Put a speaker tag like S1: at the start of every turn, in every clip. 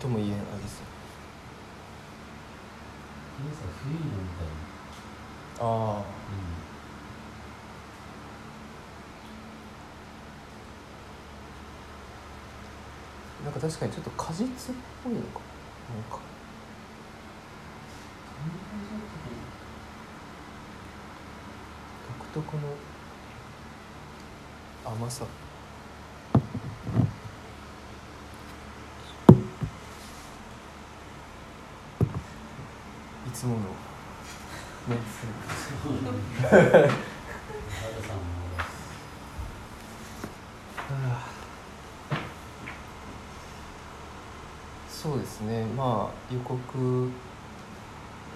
S1: とも言えん味す
S2: 皆さん冬に飲みたい
S1: ああ
S2: うん。
S1: なんか確かにちょっと果実っぽいのか。なんか。独特の甘さつもの。メンツ
S2: そう
S1: ですね。まあ予告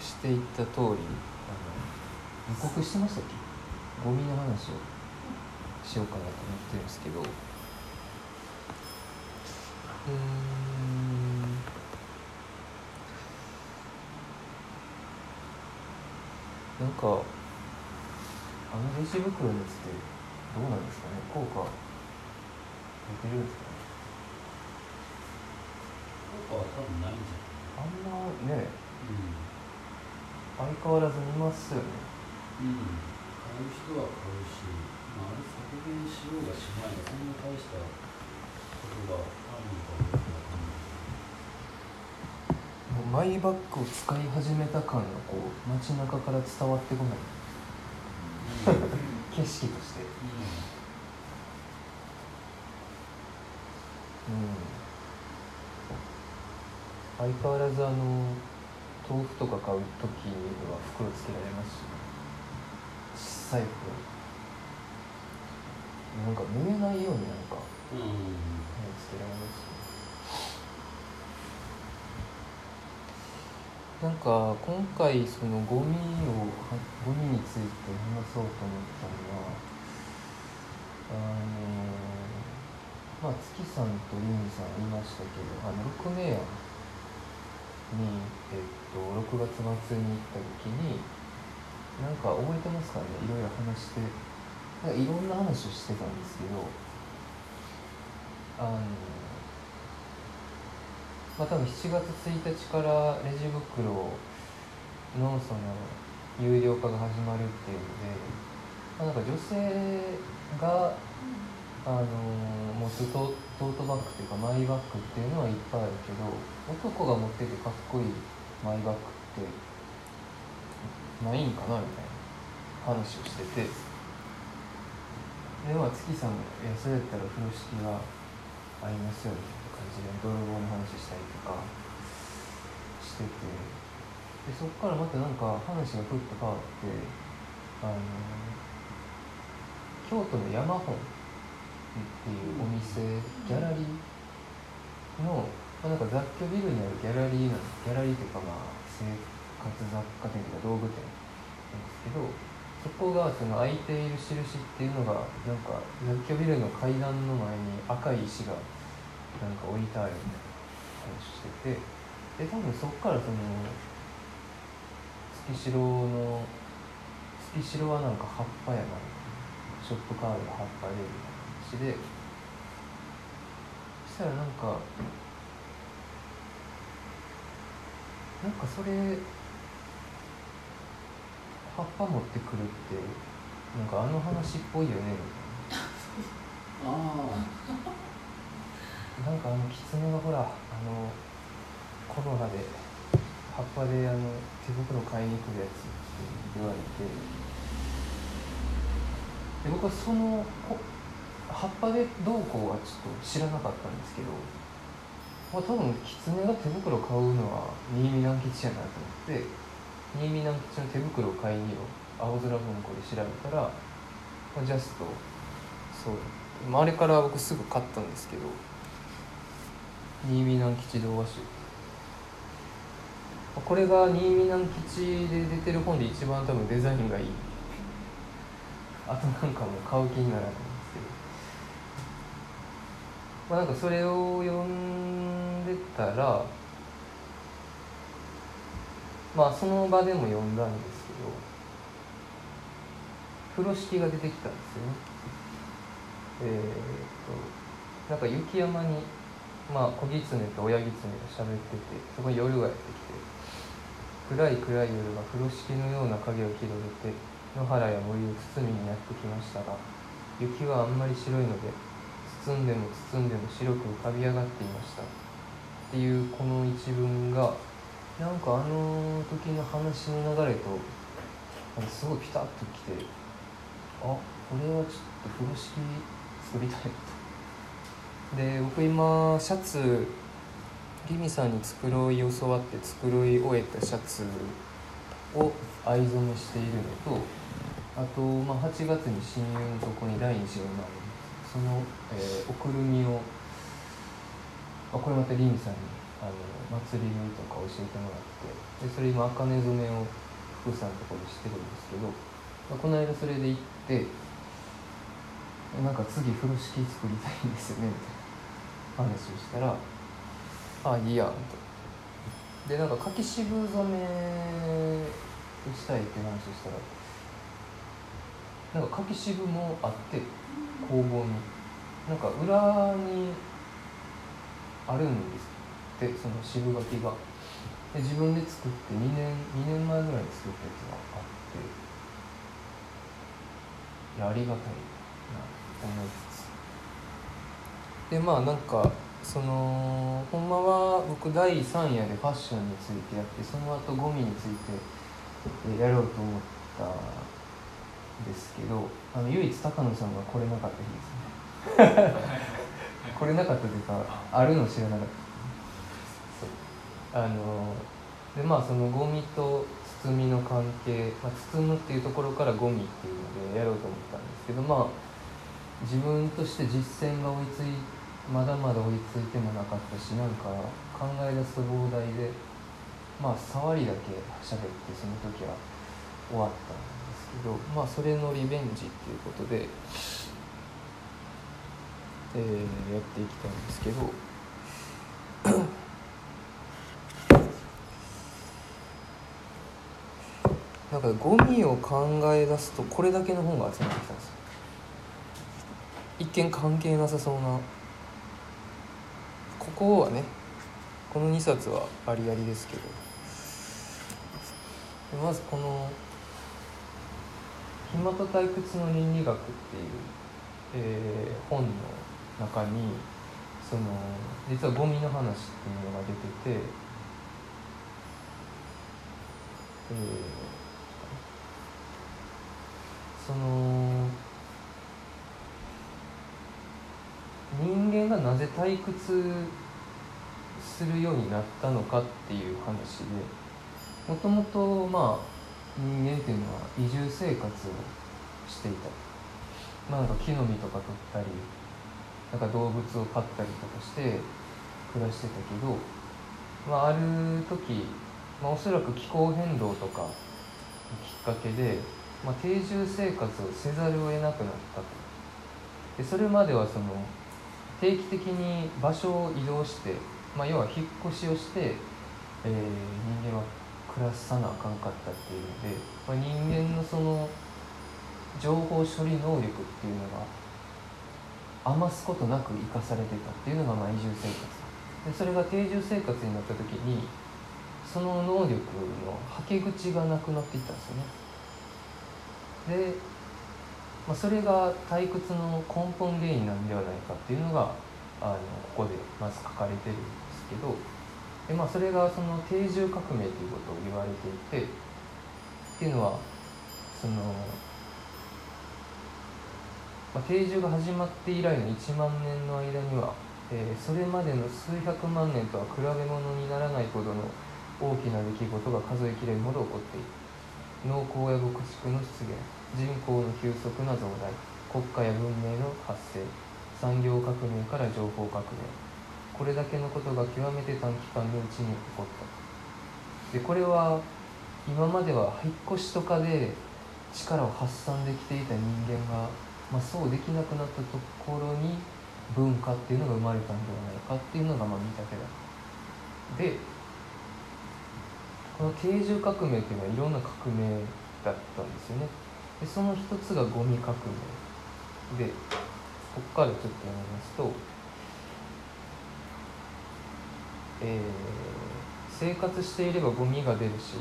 S1: していった通りあの予告してましたっけ？ゴミの話をしようかなと思ってるんですけど。うーんなんかあのレジ袋のやつってどうなんですかね？効果出てるんですかね？
S2: 効果は多分ないんじゃ
S1: あんまね
S2: ない
S1: 相変わらず見ますよね。
S2: うん、うん、買う人は買うし、まあ、あれ削減しようがしまいがそんな大したことがあるのかどうかわかんない
S1: もうマイバッグを使い始めた感がこう街中から伝わってこない。景色として。うん。相変わらずあの豆腐とか買う時には袋つけられますし。小さい袋なんか見えないようになんか。
S2: うん。うん。
S1: つけられますなんか今回そのゴミをゴミについて話そうと思ったのはあのまあ月さんとユミさんいましたけどあの六名庵に、えっと、6月末に行った時になんか覚えてますかね？いろいろ話してなんかいろんな話をしてたんですけどあのまあ多分7月1日からレジ袋のその有料化が始まるっていうので、まあ、なんか女性があの持つトトートバッグっていうかマイバッグっていうのはいっぱいあるけど男が持っててかっこいいマイバッグってないんかなみたいな話をしてて。でまあ月さんが「いやそれやったら風呂敷がありますよ」みたいな感じで泥棒の話したりとかしてて。でそっからまたなんか話がふっと変わってあの京都の山本っていうお店ギャラリーの、まあ、なんか雑居ビルにあるギャラリーなんギャラリーとかまあ生活雑貨店とか道具店なんですけどそこがその空いている印っていうのがなんか雑居ビルの階段の前に赤い石がなんか置いてあるみたいな話しててで多分そっからその月城の月城はなんか葉っぱやなショップカードが葉っぱでみたいな話でそしたらなんかなんかそれ葉っぱ持ってくるってなんかあの話っぽいよねみたいな。
S2: あ
S1: なんかあの狐がほらあのコロナで葉っぱであの手袋買いに来るやつって言われてで僕はそのこ葉っぱでどうこうはちょっと知らなかったんですけど、まあ、多分狐が手袋買うのは新見南吉やなと思って新見南吉の手袋を買いにを青空文庫で調べたら、ジャストそう。まああれから僕すぐ買ったんですけど新見南吉童話集これが新見南吉で出てる本で一番多分デザインがいい。あとなんかもう買う気にならないんですけど。まあなんかそれを読んでたらまあその場でも読んだんですけど風呂敷が出てきたんですよね。えーっとなんか雪山にまあ子狐と親狐が喋っててそこに夜がやってきて暗い暗い夜が風呂敷のような影を広げて野原や森を包みにやってきましたが雪はあんまり白いので包んでも包んでも白く浮かび上がっていました。っていうこの一文がなんかあの時の話の流れとなんかすごいピタッときてあこれはちょっと風呂敷作りたいと。で僕今シャツリミさんに繕い教わって繕い終えたシャツを藍染めしているのとあと、まあ、8月に親友のとこに来日が生まれその、えー、おくるみを、あ、これまたリミさんにあの祭り縫いとか教えてもらってでそれ今茜染めを福さんのところでしてるんですけど、まあ、この間それで行ってなんか次風呂敷作りたいんですよねみたいな話をしたらああいいやんと。でなんか柿渋染めしたいって話をしたらなんか柿渋もあって工房になんか裏にあるんですってその渋柿が。で自分で作って2年2年前ぐらいに作ったやつがあって。いやありがたいなと思いつつでまあなんかそのほんまは僕第3夜でファッションについてやってその後ゴミについてやろうと思ったんですけどあの唯一高野さんが来れなかった日ですね。来れなかったというかあるの知らなかった。あのでまあそのゴミと包みの関係、まあ、包むっていうところからゴミっていうのでやろうと思ったんですけどまあ自分として実践が追いついまだまだ追いついてもなかったしなんか考え出す膨大でまあ触りだけ喋ってその時は終わったんですけどまあそれのリベンジっていうことで、えー、やっていきたいんですけどゴミを考え出すとこれだけの本が集まってきたんですよ。一見関係なさそうな。ここはねこの2冊はありありですけど。まずこの「暇と退屈の倫理学」っていう、えー、本の中にその実はゴミの話っていうのが出てて、えー、その人間がなぜ退屈するようになったのかっていう話でもともとまあ人間っていうのは移住生活をしていた。まあなんか木の実とか取ったりなんか動物を飼ったりとかして暮らしてたけど、まあ、ある時、まあ、おそらく気候変動とかきっかけで、まあ、定住生活をせざるを得なくなったと。でそれまではその定期的に場所を移動して、まあ、要は引っ越しをして、えー、人間は暮らさなあかんかったっていうので、まあ、人間のその情報処理能力っていうのが余すことなく生かされてたっていうのがまあ移住生活。でそれが定住生活になった時にその能力のはけ口がなくなっていったんですよね。でまあ、それが退屈の根本原因なんではないかっていうのがあのここでまず書かれてるんですけどで、まあ、それがその定住革命ということを言われていてっていうのはその、まあ、定住が始まって以来の1万年の間には、えー、それまでの数百万年とは比べ物にならないほどの大きな出来事が数えきれるほど起こっている農耕や牧畜の出現。人口の急速な増大。国家や文明の発生。産業革命から情報革命。これだけのことが極めて短期間のうちに起こった。でこれは今までは引っ越しとかで力を発散できていた人間が、まあ、そうできなくなったところに文化っていうのが生まれたんではないかっていうのがまあ見立てだ。でこの定住革命っていうのはいろんな革命だったんですよね。でその一つがゴミ革命でここからちょっと読みますと、えー生活していればゴミが出るし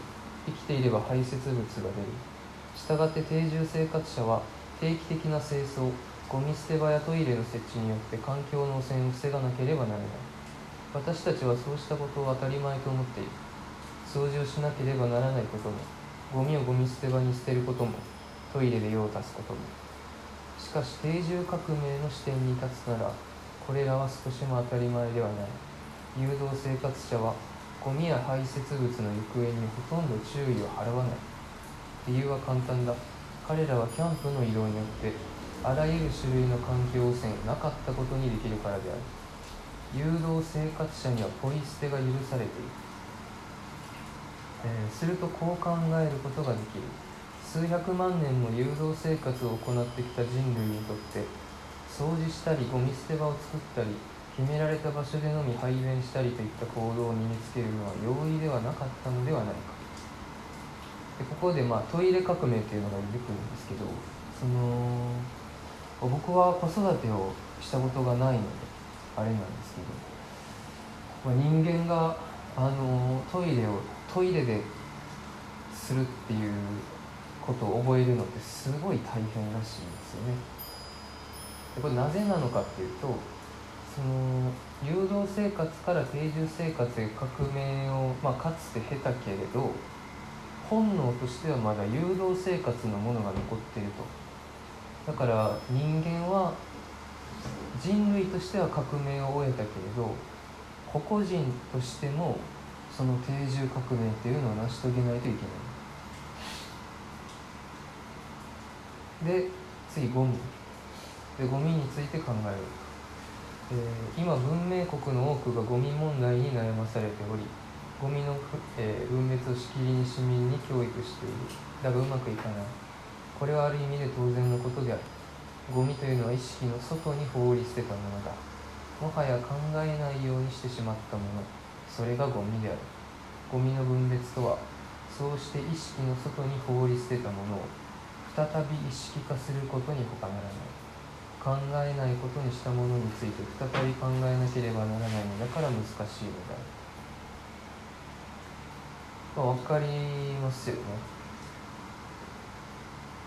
S1: 生きていれば排泄物が出る。したがって定住生活者は定期的な清掃ゴミ捨て場やトイレの設置によって環境の汚染を防がなければならない。私たちはそうしたことを当たり前と思っている。掃除をしなければならないこともゴミをゴミ捨て場に捨てることもトイレで用を足すことも。しかし定住革命の視点に立つならこれらは少しも当たり前ではない。誘導生活者はゴミや排泄物の行方にほとんど注意を払わない。理由は簡単だ。彼らはキャンプの移動によってあらゆる種類の環境汚染がなかったことにできるからである。誘導生活者にはポイ捨てが許されている、えーするとこう考えることができる。数百万年も誘導生活を行ってきた人類にとって掃除したりゴミ捨て場を作ったり決められた場所でのみ排便したりといった行動を身につけるのは容易ではなかったのではないか。でここで、まあ、トイレ革命っていうのが出てくるんですけどその僕は子育てをしたことがないのであれなんですけど、まあ、人間があのトイレをトイレでするっていうことを覚えるのってすごい大変らしいんですよね。でこれなぜなのかっていうとその誘導生活から定住生活へ革命を、まあ、かつて経たけれど本能としてはまだ誘導生活のものが残っているとだから人間は人類としては革命を終えたけれど個々人としてもその定住革命っていうのを成し遂げないといけない。で次ゴミ。でゴミについて考える。えー今文明国の多くがゴミ問題に悩まされておりゴミの、えー分別をしきりに市民に教育している。だがうまくいかない。これはある意味で当然のことである。ゴミというのは意識の外に放り捨てたものだ。もはや考えないようにしてしまったもの。それがゴミである。ゴミの分別とはそうして意識の外に放り捨てたものを再び意識化することに他ならない。考えないことにしたものについて再び考えなければならないのだから難しいのである、まあ、分かりますよね。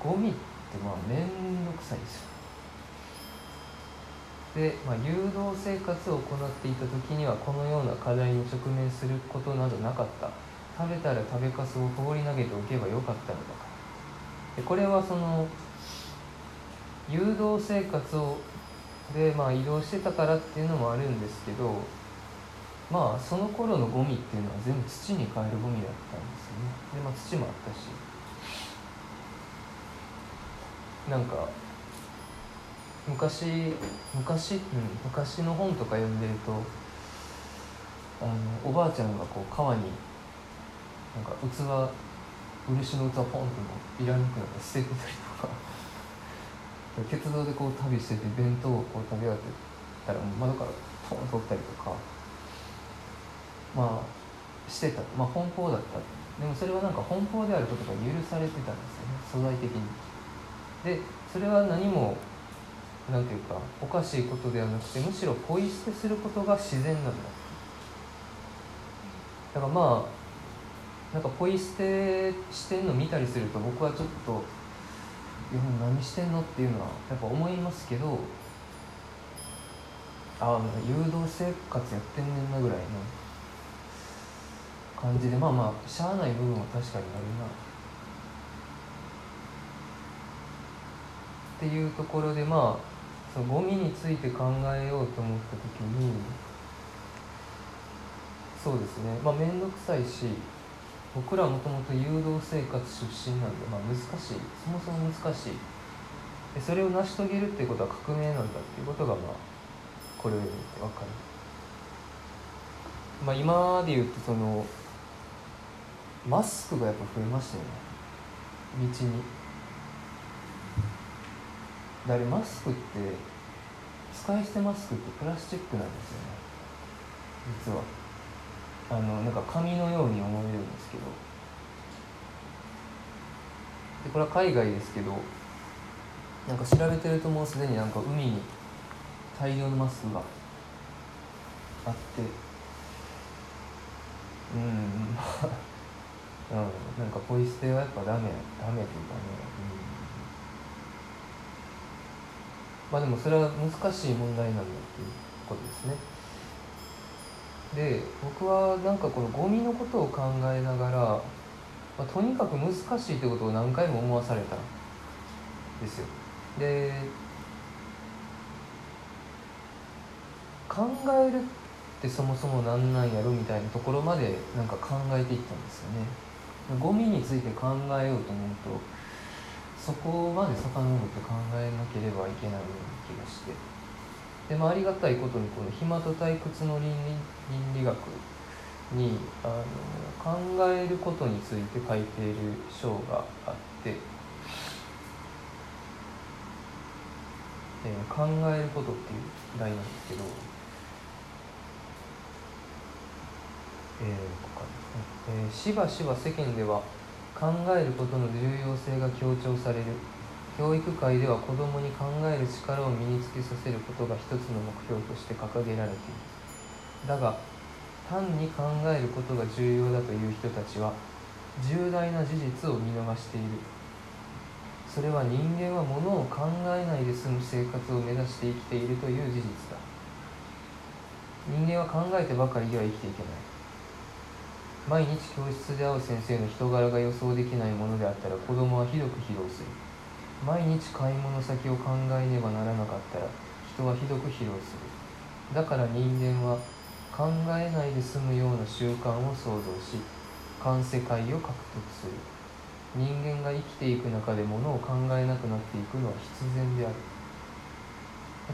S1: ゴミってまあ面倒くさいですよ、まあ、誘導生活を行っていた時にはこのような課題に直面することなどなかった。食べたら食べかすを放り投げておけばよかったのだから。でこれはその誘導生活をで、まあ、移動してたからっていうのもあるんですけどまあその頃のゴミっていうのは全部土に変えるゴミだったんですよね。で、まあ、土もあったし。なんか昔昔、うん、昔の本とか読んでるとあのおばあちゃんがこう川になんか器漆の器ポンといらなくなって捨ててたりとか。鉄道でこう旅してて弁当をこう食べ終わってたら窓からポンと取ったりとか。まあしてた。まあ奔放だった。でもそれはなんか奔放であることが許されてたんですよね。素材的に。でそれは何もなんていうかおかしいことではなくてむしろポイ捨てすることが自然なんだだからまあなんかポイ捨てしてんの見たりすると僕はちょっと「いや何してんの?」っていうのはやっぱ思いますけどああ誘導生活やってんねんなぐらいの感じでまあまあしゃあない部分は確かにあるなっていうところでまあそのゴミについて考えようと思った時にそうですね。まあ面倒くさいし僕らはもともと誘導生活出身なんで、まあ、難しい。そもそも難しい。でそれを成し遂げるっていうことは革命なんだっていうことがまあこれを読みて分かる。まあ今で言うとそのマスクがやっぱ増えましたよね。道に。であれマスクって使い捨てマスクってプラスチックなんですよね。実は。あのなんか紙のように思えるんですけど。でこれは海外ですけどなんか調べてるともうすでになんか海に大量のマスクがあって。うんまあ うん。なんかポイ捨てはやっぱダメダメというかね、うん、まあでもそれは難しい問題なんだっていうことですね。で僕はなんかこのゴミのことを考えながら、まあ、とにかく難しいってことを何回も思わされたんですよ。で考えるってそもそも何なんやろみたいなところまでなんか考えていったんですよね。ゴミについて考えようと思うとそこまで遡って考えなければいけないような気がして。でもありがたいことにこの暇と退屈の倫理倫理学にあの考えることについて書いている章があって、えー、考えることっていう題なんですけど、えー、ここかですね、えー、しばしば世間では考えることの重要性が強調される。教育界では子どもに考える力を身につけさせることが一つの目標として掲げられている。だが単に考えることが重要だという人たちは重大な事実を見逃している。それは人間はものを考えないで済む生活を目指して生きているという事実だ。人間は考えてばかりでは生きていけない。毎日教室で会う先生の人柄が予想できないものであったら子供はひどく疲労する。毎日買い物先を考えねばならなかったら人はひどく疲労する。だから人間は考えないで済むような習慣を創造し環世界を獲得する。人間が生きていく中でものを考えなくなっていくのは必然である。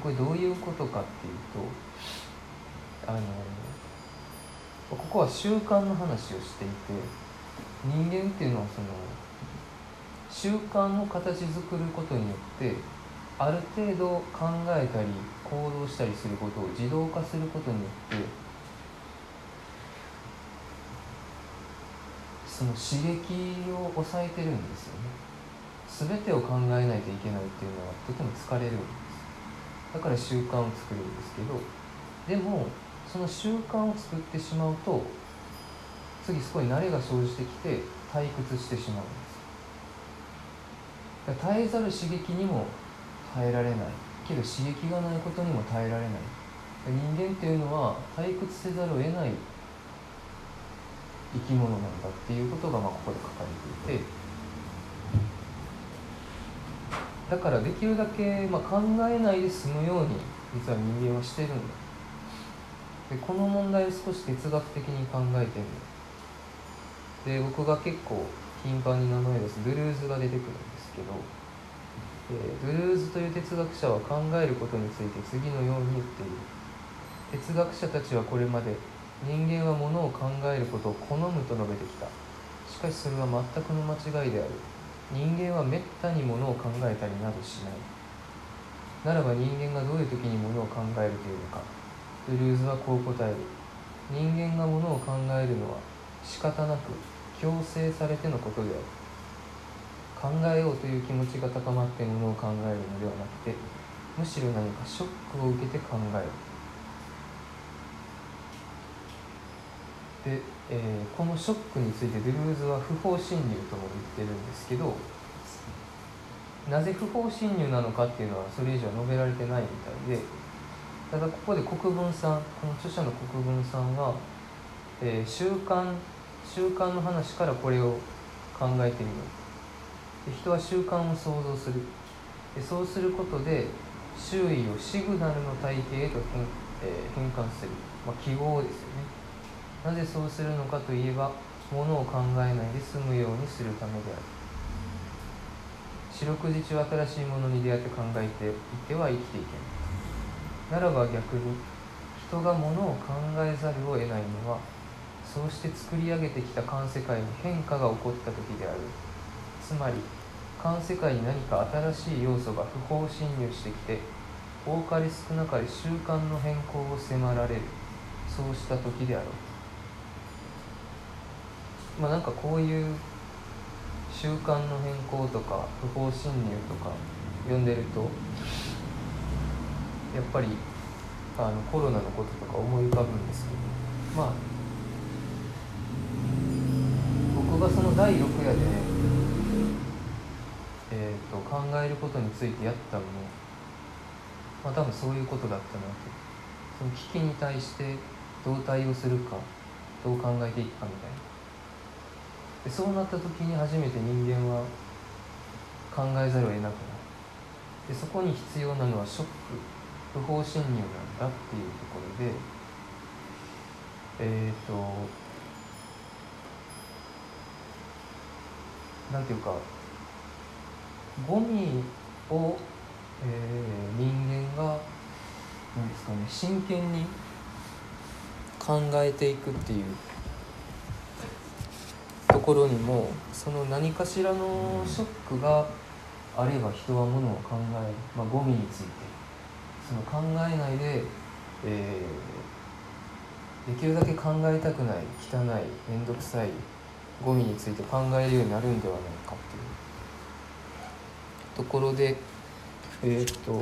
S1: これどういうことかっていうとあのここは習慣の話をしていて人間っていうのはその習慣を形作ることによってある程度考えたり行動したりすることを自動化することによってその刺激を抑えてるんですよね。全てを考えないといけないっていうのはとても疲れるんです。だから習慣を作るんですけどでもその習慣を作ってしまうと次そこに慣れが生じてきて退屈してしまうんです。絶えざる刺激にも耐えられない。けど刺激がないことにも耐えられない。人間っていうのは退屈せざるを得ない。生き物なんだっていうことがまあここで書かれていて。だからできるだけまあ考えないで済むように実は人間はしてるんだ。でこの問題を少し哲学的に考えてるで僕が結構頻繁に名前を出す。ドゥルーズが出てくるんですけど、えドゥルーズという哲学者は考えることについて次のように言っている。哲学者たちはこれまで人間は物を考えることを好むと述べてきた。しかしそれは全くの間違いである。人間はめったに物を考えたりなどしない。ならば人間がどういう時に物を考えるというのか。ドゥルーズはこう答える。人間が物を考えるのは仕方なく強制されてのことである。考えようという気持ちが高まってものを考えるのではなくてむしろ何かショックを受けて考える。で、えー、このショックについてドゥルーズは不法侵入とも言ってるんですけどなぜ不法侵入なのかっていうのはそれ以上述べられてないみたいでただここで国分さんこの著者の国分さんは、えー、習慣習慣の話からこれを考えてみようで人は習慣を想像する。でそうすることで周囲をシグナルの体系へと変,、えー、変換する、まあ、記号ですよね。なぜそうするのかといえばものを考えないで済むようにするためである。四六時中新しいものに出会って考えていては生きていけない。ならば逆に人がものを考えざるを得ないのはそうして作り上げてきた環世界に変化が起こった時である。つまり環世界に何か新しい要素が不法侵入してきて多かれ少なかれ習慣の変更を迫られる。そうした時であろう。まあなんかこういう習慣の変更とか不法侵入とか読んでるとやっぱりあのコロナのこととか思い浮かぶんですけどまあ僕はその第6夜で、えーと、考えることについてやったのも、まあ、多分そういうことだったなと。その危機に対してどう対応するかどう考えていくかみたいな。でそうなった時に初めて人間は考えざるを得なくなる。でそこに必要なのはショック。不法侵入なんだっていうところでえっ、ー、となんていうかゴミを、えー、人間が何ですかね真剣に考えていくっていうところにもその何かしらのショックがあれば人はものを考える、まあ、ゴミについて。その考えないで、えー、できるだけ考えたくない汚い面倒くさいゴミについて考えるようになるんではないかっていう。ところでえっ、と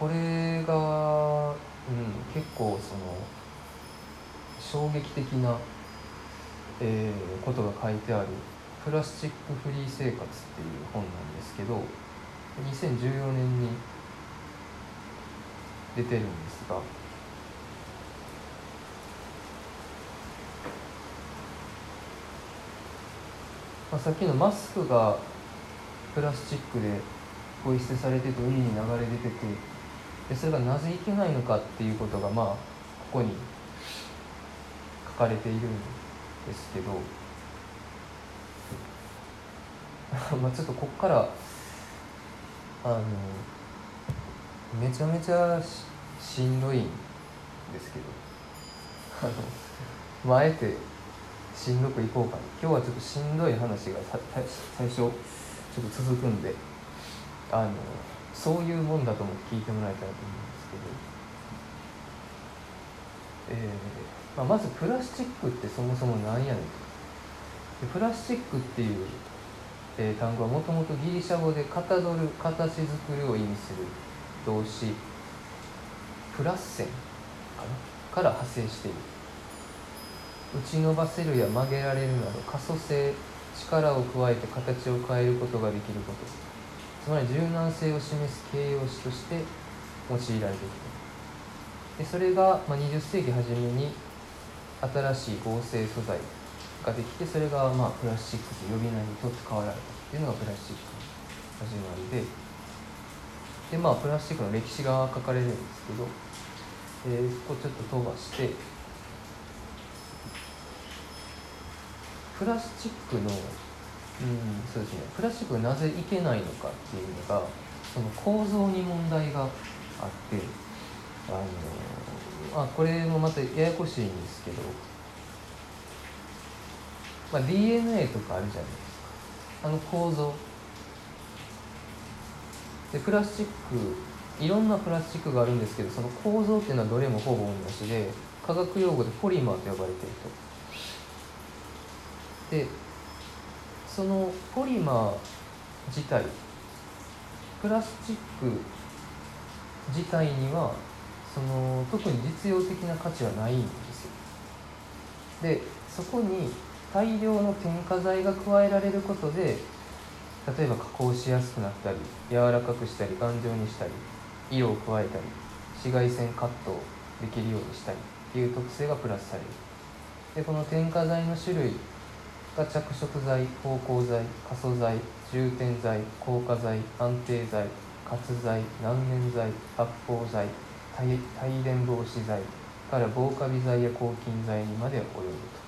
S1: これが、うん、結構その衝撃的な、えー、ことが書いてある「プラスチックフリー生活」っていう本なんですけど2014年に出てるんですが。まあ、さっきのマスクがプラスチックでポイ捨てされてて海に流れ出ててでそれがなぜいけないのかっていうことがまあここに書かれているんですけど。まあちょっとこっからあのめちゃめちゃしんどいんですけど あのまあ、あえてしんどくいこうかな。今日はちょっとしんどい話が最初ちょっと続くんであのそういうもんだと思って聞いてもらいたいと思うんですけど、えーまあ、まずプラスチックってそもそも何やねんと。でプラスチックっていう、えー、単語はもともとギリシャ語でかたどる形作るを意味する動詞プラッセンかなから派生している。打ち伸ばせるや曲げられるなど可塑性力を加えて形を変えることができること。つまり柔軟性を示す形容詞として用いられてきたでそれが、ま、20世紀初めに新しい合成素材。ができてそれが、まあ、プラスチックと呼び名にとって変わられたっていうのがプラスチックの始まりででまあプラスチックの歴史が書かれるんですけど、えー、ここちょっと飛ばしてプラスチックの、うん、そうですね、プラスチックがなぜいけないのかっていうのがその構造に問題があってあのあこれもまたややこしいんですけど、まあ、DNA とかあるじゃないですか。あの構造。でプラスチックいろんなプラスチックがあるんですけどその構造っていうのはどれもほぼ同じで化学用語でポリマーと呼ばれていると。でそのポリマー自体プラスチック自体にはその特に実用的な価値はないんですよ。でそこに大量の添加剤が加えられることで例えば加工しやすくなったり柔らかくしたり頑丈にしたり色を加えたり紫外線カットをできるようにしたりっていう特性がプラスされる。でこの添加剤の種類が着色剤芳香剤可塑剤充填剤硬化剤安定剤活剤難燃剤発泡剤帯電防止剤から防カビ剤や抗菌剤にまで及ぶと、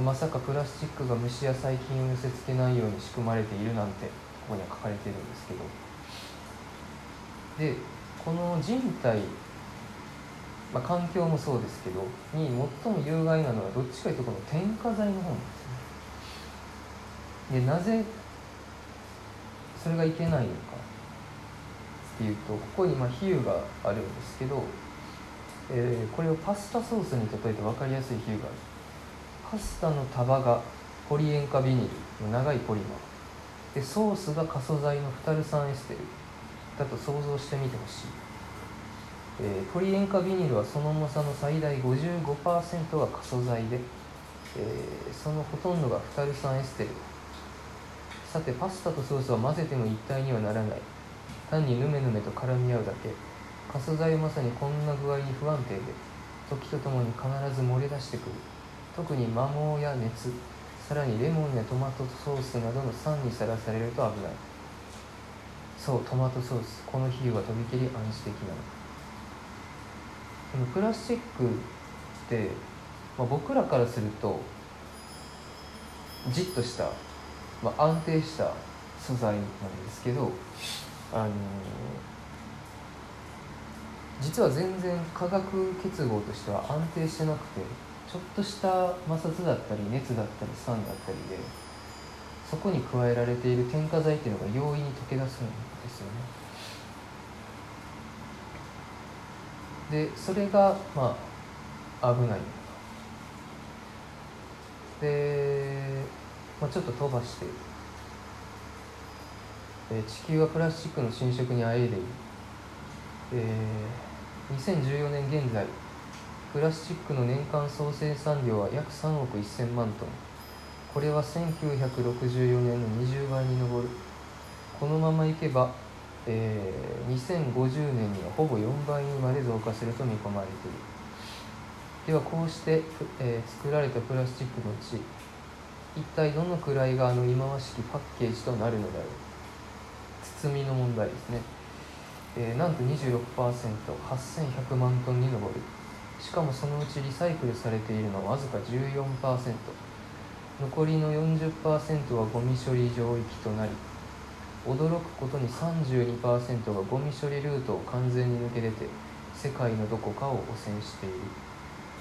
S1: ま、さかプラスチックが虫や細菌を寄せ付けないように仕組まれているなんてここには書かれてるんですけどでこの人体まあ、環境もそうですけどに最も有害なのはどっちかというとこの添加剤の方なんですね。でなぜそれがいけないのかっていうとここにまあ比喩があるんですけど、えー、これをパスタソースに例えて分かりやすい比喩があるパスタの束がポリ塩化ビニルの長いポリマー。でソースが可塑剤のフタル酸エステル。だと想像してみてほしい。えーポリ塩化ビニルはその重さの最大55%が可塑剤で、えーそのほとんどがフタル酸エステル。さてパスタとソースは混ぜても一体にはならない。単にヌメヌメと絡み合うだけ。可塑剤はまさにこんな具合に不安定で時とともに必ず漏れ出してくる。特に摩耗や熱さらにレモンやトマトソースなどの酸にさらされると危ない。そうトマトソース。この比喩はとびきり暗示的なのプラスチックって、まあ、僕らからするとじっとした、まあ、安定した素材なんですけどあの実は全然化学結合としては安定してなくてちょっとした摩擦だったり熱だったり酸だったりでそこに加えられている添加剤っていうのが容易に溶け出すんですよね。でそれがまあ危ない。で、まあ、ちょっと飛ばして、地球はプラスチックの侵食にあえいでいる、えー2014年現在プラスチックの年間総生産量は約3億1000万トン。これは1964年の20倍に上る。このままいけば、えー2050年にはほぼ4倍にまで増加すると見込まれている。ではこうして、えー作られたプラスチックのうち一体どのくらいがあの忌まわしきパッケージとなるのだろう。包みの問題ですね、えーなんと 26%8100 万トンに上る。しかもそのうちリサイクルされているのはわずか14%残りの40%はゴミ処理場域となり驚くことに32%がゴミ処理ルートを完全に抜け出て世界のどこかを汚染している。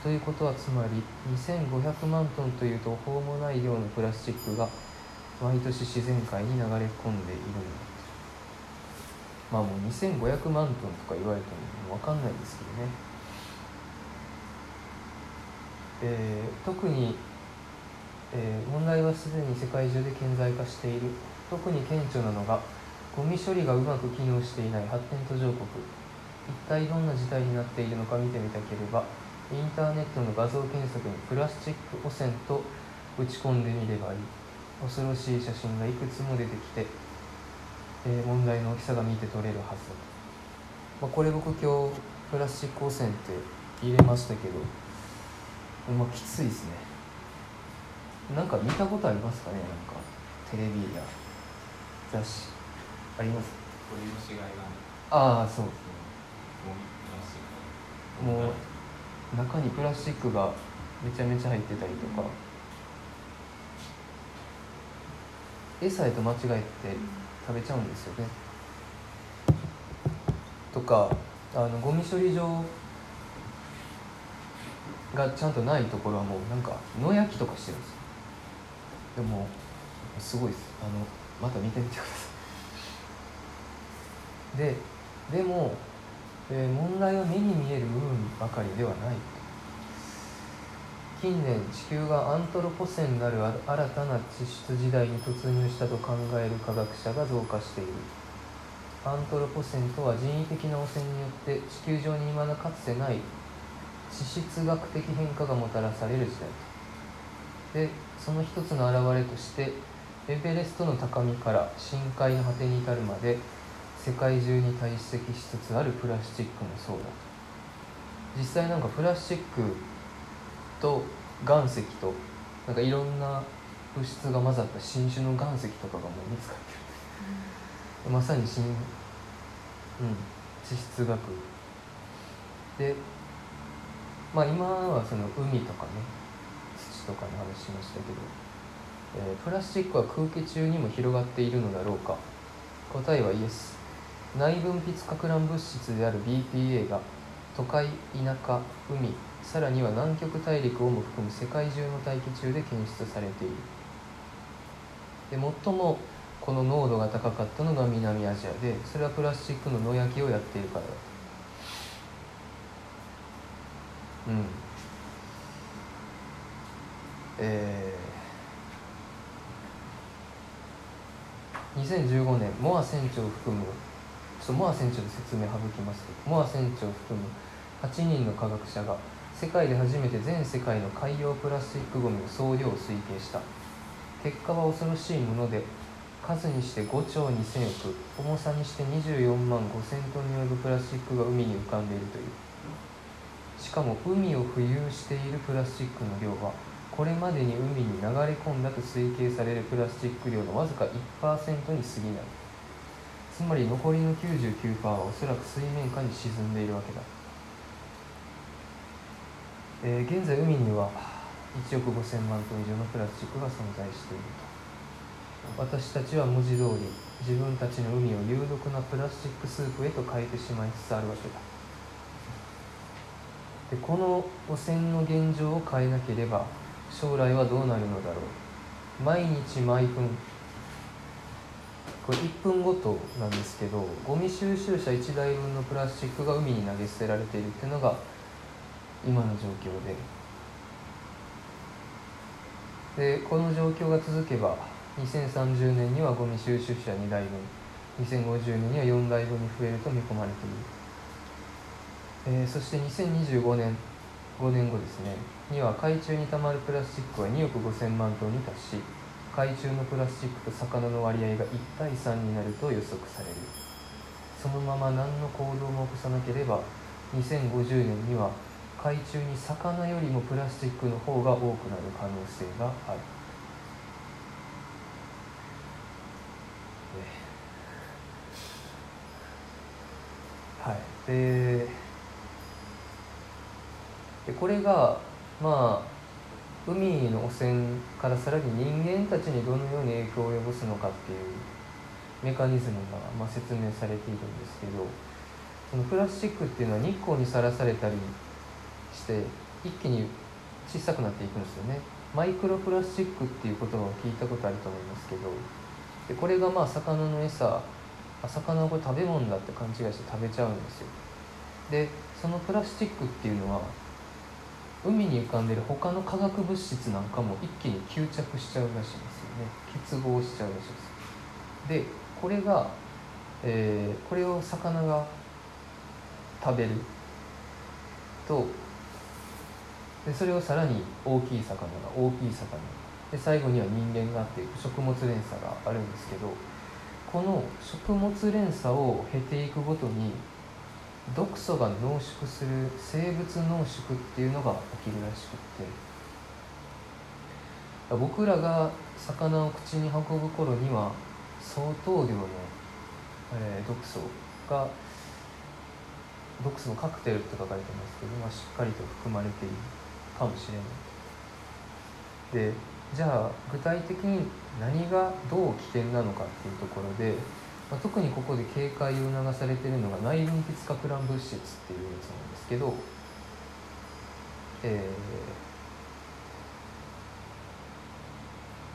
S1: ということはつまり2500万トンという途方もない量のプラスチックが毎年自然界に流れ込んでいるんだ。まあもう2500万トンとか言われても分かんないですけどね。えー特に、えー問題はすでに世界中で顕在化している。特に顕著なのがゴミ処理がうまく機能していない発展途上国。一体どんな事態になっているのか見てみたければインターネットの画像検索にプラスチック汚染と打ち込んでみればいい。恐ろしい写真がいくつも出てきて、えー問題の大きさが見て取れるはず、まあ、これ僕今日プラスチック汚染って入れましたけどまあきついですね。なんか見たことありますかねなんかテレビや雑誌。あります？ああそう
S3: ゴミプラスチック。
S1: もう中にプラスチックがめちゃめちゃ入ってたりとか。餌へと間違えて食べちゃうんですよね。とかあのゴミ処理場がちゃんとないところはもうなんか野焼きとかしてるんですよ。でもすごいです。あのまた見てみてください。ででも、えー問題は目に見える部分ばかりではない。近年地球がアントロポセンなる新たな地質時代に突入したと考える科学者が増加している。アントロポセンとは人為的な汚染によって地球上に未だかつてない地質学的変化がもたらされる時代でその一つの表れとしてエベレストの高みから深海の果てに至るまで世界中に堆積しつつあるプラスチックもそうだと。実際なんかプラスチックと岩石となんかいろんな物質が混ざった新種の岩石とかがもう見つかってる。まさに新、うん、地質学。でまあ今はその海とかね土とかの話しましたけど、えープラスチックは空気中にも広がっているのだろうか。答えはイエス。内分泌かく乱物質である BPA が都会田舎海さらには南極大陸をも含む世界中の大気中で検出されている。で最もこの濃度が高かったのが南アジアでそれはプラスチックの野焼きをやっているからだと。うん。えー。2015年モア船長を含むちょっとモア船長で説明省きますとモア船長を含む8人の科学者が世界で初めて全世界の海洋プラスチックごみの総量を推計した。結果は恐ろしいもので数にして5兆2000億重さにして24万5000トンに及ぶプラスチックが海に浮かんでいるという。しかも海を浮遊しているプラスチックの量はこれまでに海に流れ込んだと推計されるプラスチック量のわずか1%に過ぎない。つまり残りの99%はおそらく水面下に沈んでいるわけだ、えー現在海には1億5000万トン以上のプラスチックが存在していると。私たちは文字通り自分たちの海を有毒なプラスチックスープへと変えてしまいつつあるわけだ。でこの汚染の現状を変えなければ将来はどうなるのだろう。毎日毎分。これ1分ごとなんですけどゴミ収集車1台分のプラスチックが海に投げ捨てられているっていうのが今の状況で。でこの状況が続けば2030年にはゴミ収集車2台分2050年には4台分に増えると見込まれている、えーそして2025年5年後ですね。には海中にたまるプラスチックは2億5000万トンに達し海中のプラスチックと魚の割合が1対3になると予測される。そのまま何の行動も起こさなければ2050年には海中に魚よりもプラスチックの方が多くなる可能性がある。えはい。ででこれがまあ海の汚染からさらに人間たちにどのように影響を及ぼすのかっていうメカニズムが、まあ、説明されているんですけどそのプラスチックっていうのは日光にさらされたりして一気に小さくなっていくんですよね。マイクロプラスチックっていう言葉を聞いたことあると思いますけどでこれがまあ魚の餌あ魚はこれ食べ物だって勘違いして食べちゃうんですよ。でそのプラスチックっていうのは海に浮かんでる他の化学物質なんかも一気に吸着しちゃうらしいんですよね。結合しちゃうらしいです。でこれが、えーこれを魚が食べるとでそれをさらに大きい魚が大きい魚で最後には人間があって食物連鎖があるんですけどこの食物連鎖を経ていくごとに毒素が濃縮する生物濃縮っていうのが起きるらしくって。僕らが魚を口に運ぶ頃には相当量の、えー毒素が毒素のカクテルって書かれてますけど、まあ、しっかりと含まれているかもしれない。でじゃあ具体的に何がどう危険なのかっていうところで、まあ、特にここで警戒を促されているのが内分泌かく乱物質っていうやつなんですけど、えー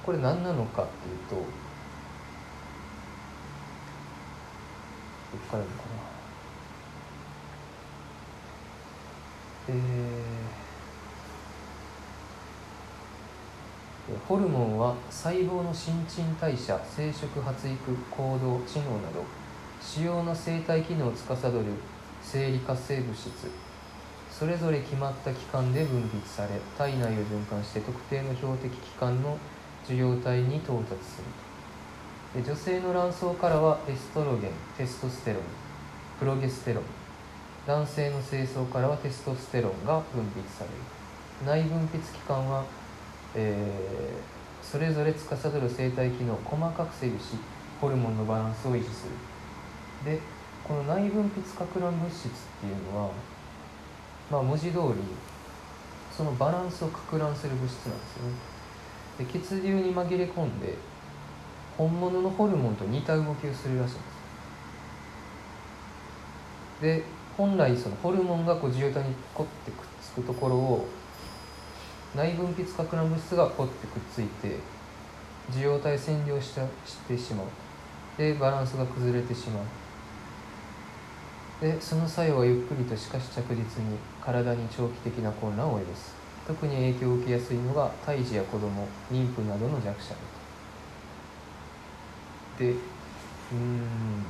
S1: これ何なのかっていうとどっからなのかな。えーホルモンは細胞の新陳代謝生殖発育行動知能など主要な生態機能を司る生理活性物質。それぞれ決まった期間で分泌され体内を循環して特定の標的器官の受容体に到達する。女性の卵巣からはエストロゲンテストステロンプロゲステロン。男性の精巣からはテストステロンが分泌される。内分泌器官は、えーそれぞれ司る生体機能を細かく制御しホルモンのバランスを維持する。でこの内分泌かく乱物質っていうのはまあ文字通りそのバランスをかく乱する物質なんですよね。で血流に紛れ込んで本物のホルモンと似た動きをするらしいんです。で本来そのホルモンがこう受容体にポッてくっつくところを内分泌かく乱物質がポッてくっついて受容体占領したしてしまう。でバランスが崩れてしまう。でその作用はゆっくりとしかし着実に体に長期的な混乱を及ぼす。特に影響を受けやすいのが胎児や子供妊婦などの弱者だと。でうん。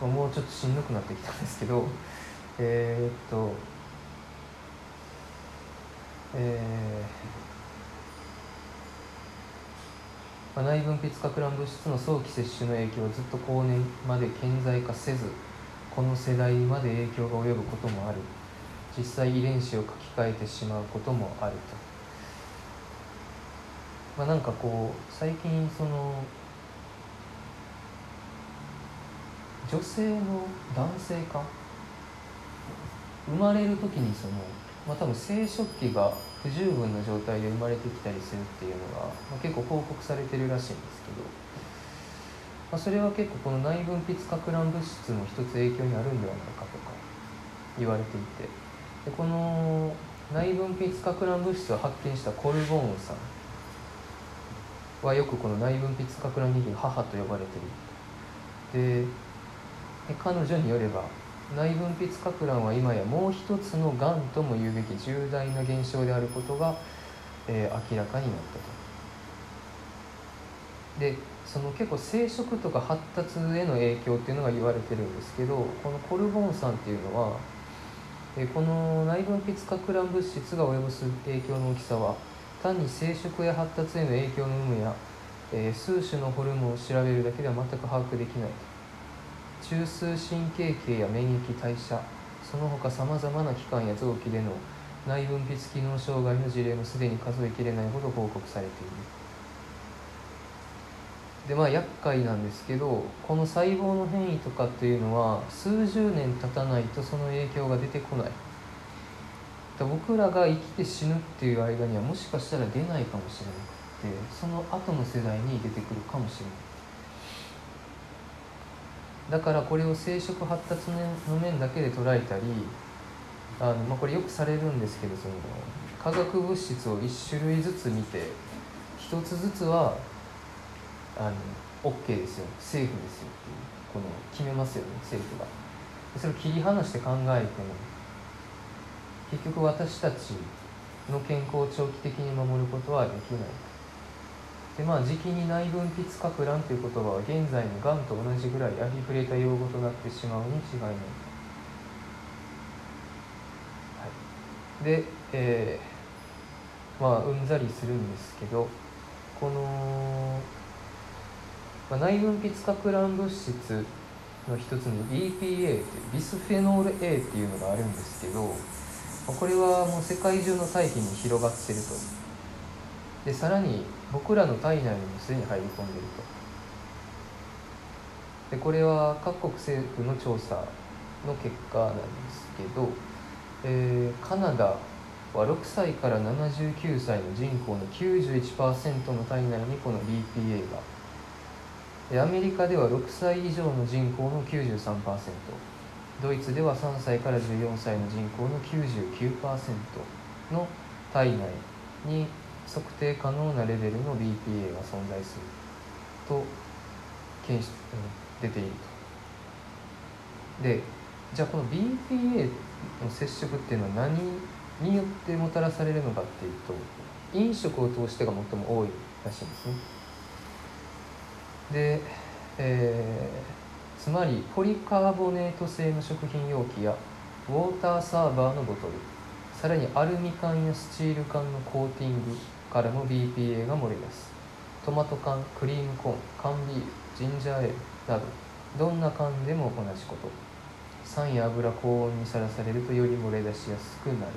S1: もうちょっとしんどくなってきたんですけどえーっとえーまあ、内分泌かく乱物質の早期摂取の影響はずっと後年まで顕在化せずこの世代まで影響が及ぶこともある。実際遺伝子を書き換えてしまうこともあると、まあ、なんかこう最近その女性の男性化？生まれる時にそのまあ、多分生殖器が不十分な状態で生まれてきたりするっていうのが、まあ、結構報告されてるらしいんですけど、まあ、それは結構この内分泌かく乱物質の一つ影響にあるんではないかとか言われていてでこの内分泌かく乱物質を発見したコルボーンさんはよくこの内分泌かく乱人間母と呼ばれているで彼女によれば内分泌かく乱は今やもう一つのがんとも言うべき重大な現象であることが、えー、明らかになったと。でその結構生殖とか発達への影響っていうのが言われてるんですけどこのコルボン酸っていうのは、えー、この内分泌かく乱物質が及ぼす影響の大きさは単に生殖や発達への影響の有無や、えー、数種のホルモンを調べるだけでは全く把握できないと。中枢神経系や免疫代謝その他さまざまな器官や臓器での内分泌機能障害の事例もすでに数えきれないほど報告されている。でまあ厄介なんですけどこの細胞の変異とかっていうのは数十年経たないとその影響が出てこない。僕らが生きて死ぬっていう間にはもしかしたら出ないかもしれなくてその後の世代に出てくるかもしれない。だからこれを生殖発達の面だけで捉えたりあの、まあ、これよくされるんですけどその化学物質を1種類ずつ見て1つずつはあの OK ですよ。セーフですよっていうこの決めますよね政府が。それを切り離して考えても結局私たちの健康を長期的に守ることはできない。でまあ時期に内分泌かく乱という言葉は現在のがんと同じぐらいありふれた用語となってしまうに違いない、はい、で、えー、まあうんざりするんですけどこの、まあ、内分泌かく乱物質の一つに BPA というビスフェノール A っていうのがあるんですけどこれはもう世界中の大気に広がってると。でさらに僕らの体内にもすでに入り込んでいると。でこれは各国政府の調査の結果なんですけど、えー、カナダは6歳から79歳の人口の91%の体内にこの BPA が。でアメリカでは6歳以上の人口の93%ドイツでは3歳から14歳の人口の99%の体内に測定可能なレベルの BPA が存在すると検出出ていると。でじゃあこの BPA の接触っていうのは何によってもたらされるのかっていうと飲食を通してが最も多いらしいんですね。で、えー、つまりポリカーボネート製の食品容器やウォーターサーバーのボトルさらにアルミ缶やスチール缶のコーティングからも BPA が漏れ出す。トマト缶クリームコーン缶ビールジンジャーエールなどどんな缶でも同じこと。酸や油高温にさらされるとより漏れ出しやすくなる。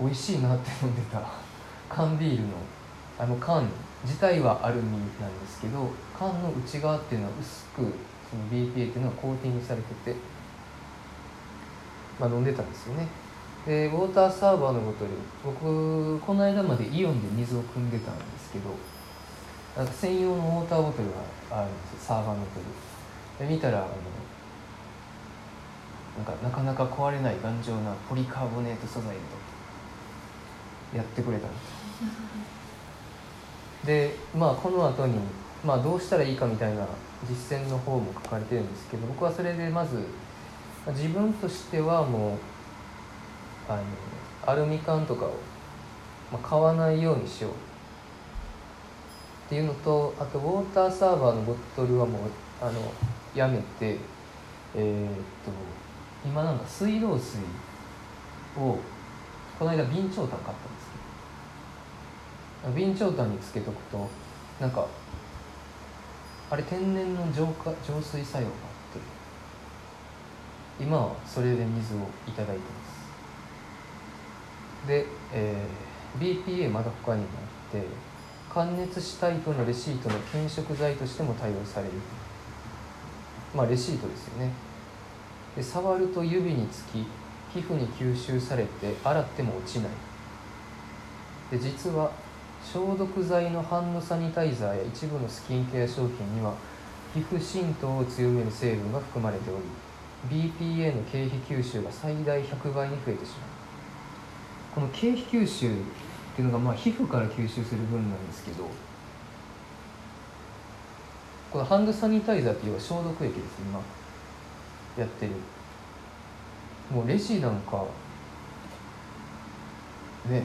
S1: 美味しいなって飲んでた。缶ビールのあの缶自体はアルミなんですけど缶の内側っていうのは薄くその BPA っていうのはコーティングされてて、まあ、飲んでたんですよね。でウォーターサーバーのボトル僕この間までイオンで水を汲んでたんですけどなんか専用のウォーターボトルがあるんですよサーバーのボトル。で見たらあのなんかなかなか壊れない頑丈なポリカーボネート素材でやってくれたんです でまあこの後にまあどうしたらいいかみたいな実践の方も書かれてるんですけど僕はそれでまず自分としてはもうあのアルミ缶とかを、まあ、買わないようにしようっていうのとあとウォーターサーバーのボトルはもうあのやめてえーっと今なんか水道水をこの間備長炭買ったんですけど備長炭につけとくとなんかあれ天然の浄化浄水作用があって今はそれで水をいただいてます。で、えー BPA まだ他にもあって感熱紙タイプのレシートの検色剤としても対応される。まあレシートですよね。で触ると指につき皮膚に吸収されて洗っても落ちない。で実は消毒剤のハンドサニタイザーや一部のスキンケア商品には皮膚浸透を強める成分が含まれており BPA の経費吸収が最大100倍に増えてしまう。この経費吸収っていうのがまあ皮膚から吸収する分なんですけどこのハンドサニタイザーっていうのは消毒液です今やってる。もうレジなんかね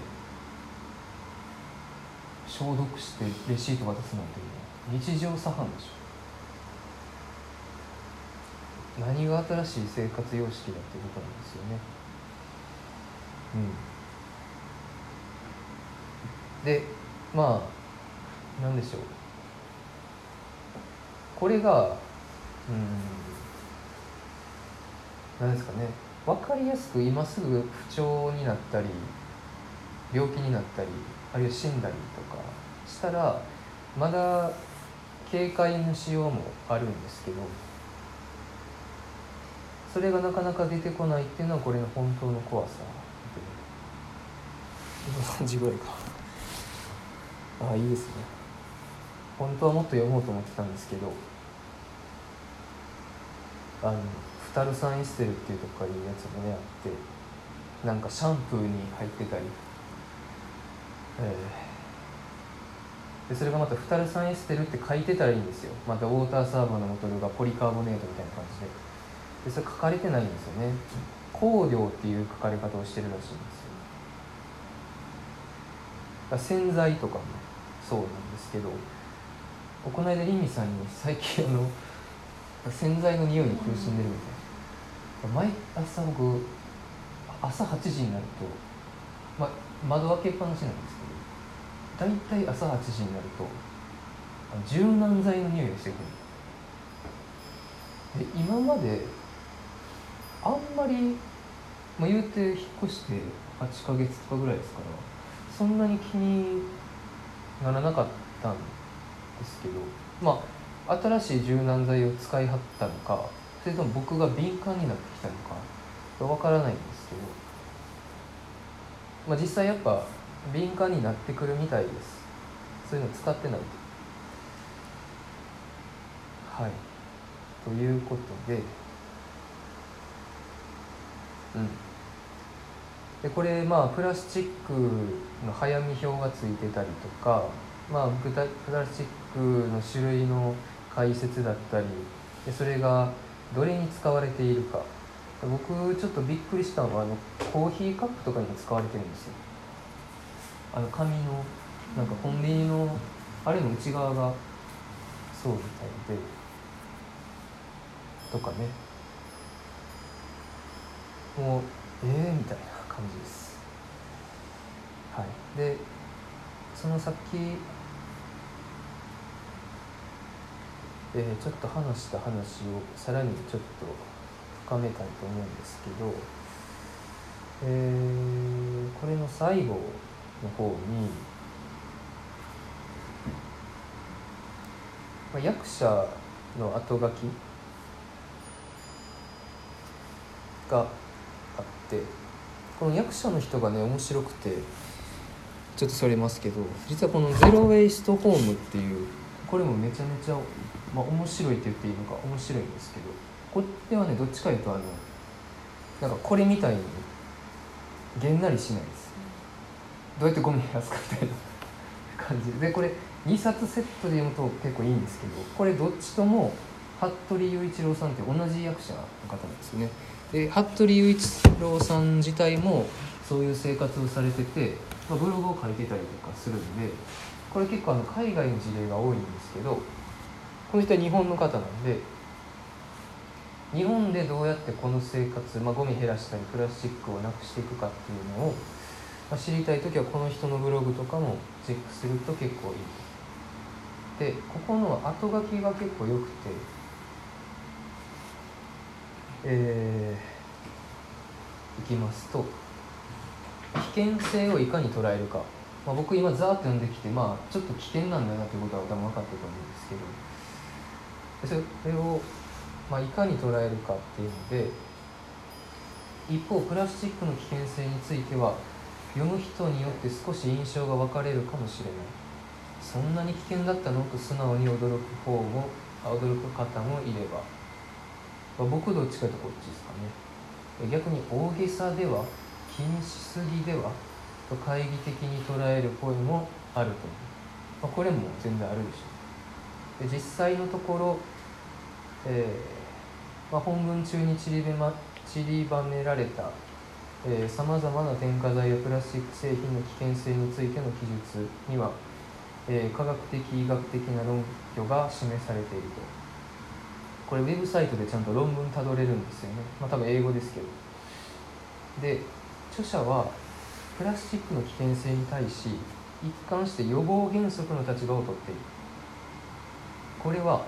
S1: 消毒してレシート渡すなんていう日常茶飯でしょ。何が新しい生活様式だってことなんですよね。うん。でまあなんでしょう。これがうんなんですかね。分かりやすく今すぐ不調になったり病気になったりあるいは死んだりとかしたらまだ警戒のしようもあるんですけどそれがなかなか出てこないっていうのはこれの本当の怖さ。で3時ぐらいか。あいいですね。本当はもっと読もうと思ってたんですけどあのフタルサンエステルっていうとこからいうやつもねあってなんかシャンプーに入ってたり。えー。でそれがまたフタルサンエステルって書いてたらいいんですよ。またウォーターサーバーのボトルがポリカーボネートみたいな感じで。でそれ書かれてないんですよね。香料っていう書かれ方をしてるらしいんですよ。洗剤とかもそうなんですけどこの間リミさんに最近あの洗剤の匂いに苦しんでるみたいな。毎朝僕朝8時になると、ま、窓開けっぱなしなんですけど大体朝8時になると柔軟剤の匂いがしてくる。で今まであんまり、まあ、言うて引っ越して8ヶ月とかぐらいですからそんなに気にならなかったんですけどまあ新しい柔軟剤を使いはったのかそれとも僕が敏感になってきたのかわからないんですけど、まあ、実際やっぱ敏感になってくるみたいです。そういうの使ってないと。はい。ということでうん。でこれまあプラスチック早見表がついてたりとかまあ具体プラスチックの種類の解説だったりでそれがどれに使われているか。僕ちょっとびっくりしたのはあのコーヒーカップとかにも使われてるんですよ。あの紙のなんかコンビニのあれの内側がそうみたいでとかね。もうええー、みたいな感じです。はい。でそのさっきえー、ちょっと話した話をさらにちょっと深めたいと思うんですけど、えー、これの最後の方に、まあ、役者の後書きがあってこの役者の人がね面白くてちょっとそれますけど実はこの「ゼロ・ウェイスト・ホーム」っていうこれもめちゃめちゃまあ、面白いって言っていいのか面白いんですけどこれはねどっちかいうとあのなんかこれみたいにげんなりしないです。どうやってゴミ減らすかみたいな 感じ。でこれ2冊セットで読むと結構いいんですけどこれどっちとも服部雄一郎さんって同じ役者の方なんですよね。で服部雄一郎さん自体もそういう生活をされてて、まあ、ブログを書いてたりとかするんでこれ結構あの海外の事例が多いんですけどこの人は日本の方なんで日本でどうやってこの生活、まあ、ゴミ減らしたりプラスチックをなくしていくかっていうのを、まあ、知りたい時はこの人のブログとかもチェックすると結構いいでここの後書きが結構よくてえー、いきますと危険性をいかに捉えるか、まあ、僕今ザーッと読んできてまあちょっと危険なんだなってことは多分分かったと思うんですけど。それを、まあ、いかに捉えるかっていうので一方プラスチックの危険性については読む人によって少し印象が分かれるかもしれない。そんなに危険だったの？と素直に驚く方も驚く方もいれば、まあ、僕どっちかとこっちですかね。逆に大げさでは気にしすぎでは？と懐疑的に捉える声もあると思う、まあ、これも全然あるでしょう。で実際のところ、えーまあ、本文中に散りべ、ま、散りばめられたさまざまな添加剤やプラスチック製品の危険性についての記述には、えー、科学的医学的な論拠が示されていると。これウェブサイトでちゃんと論文たどれるんですよね。まあ多分英語ですけど。で著者はプラスチックの危険性に対し一貫して予防原則の立場をとっている。これは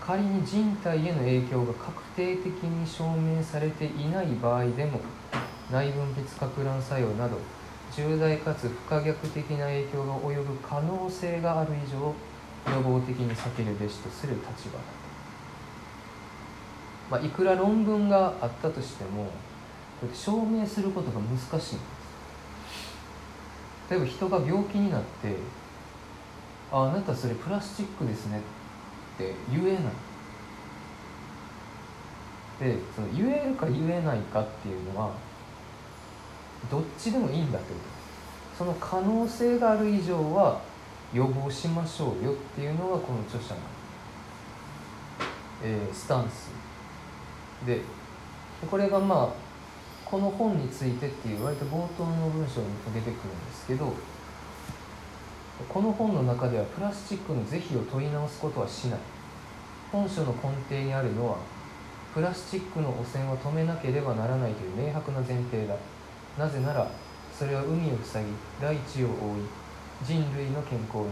S1: 仮に人体への影響が確定的に証明されていない場合でも内分泌か乱作用など重大かつ不可逆的な影響が及ぶ可能性がある以上予防的に避けるべしとする立場だとまあ、いくら論文があったとしても証明することが難しいんです。例えば人が病気になって「ああなたそれプラスチックですね」って言えない。でその言えるか言えないかっていうのはどっちでもいいんだってこと。その可能性がある以上は予防しましょうよっていうのがこの著者の、えー、スタンス。でこれがまあこの本についてっていう割と冒頭の文章にも出てくるんですけどこの本の中ではプラスチックの是非を問い直すことはしない。本書の根底にあるのはプラスチックの汚染を止めなければならないという明白な前提だ。なぜならそれは海を塞ぎ大地を覆い人類の健康に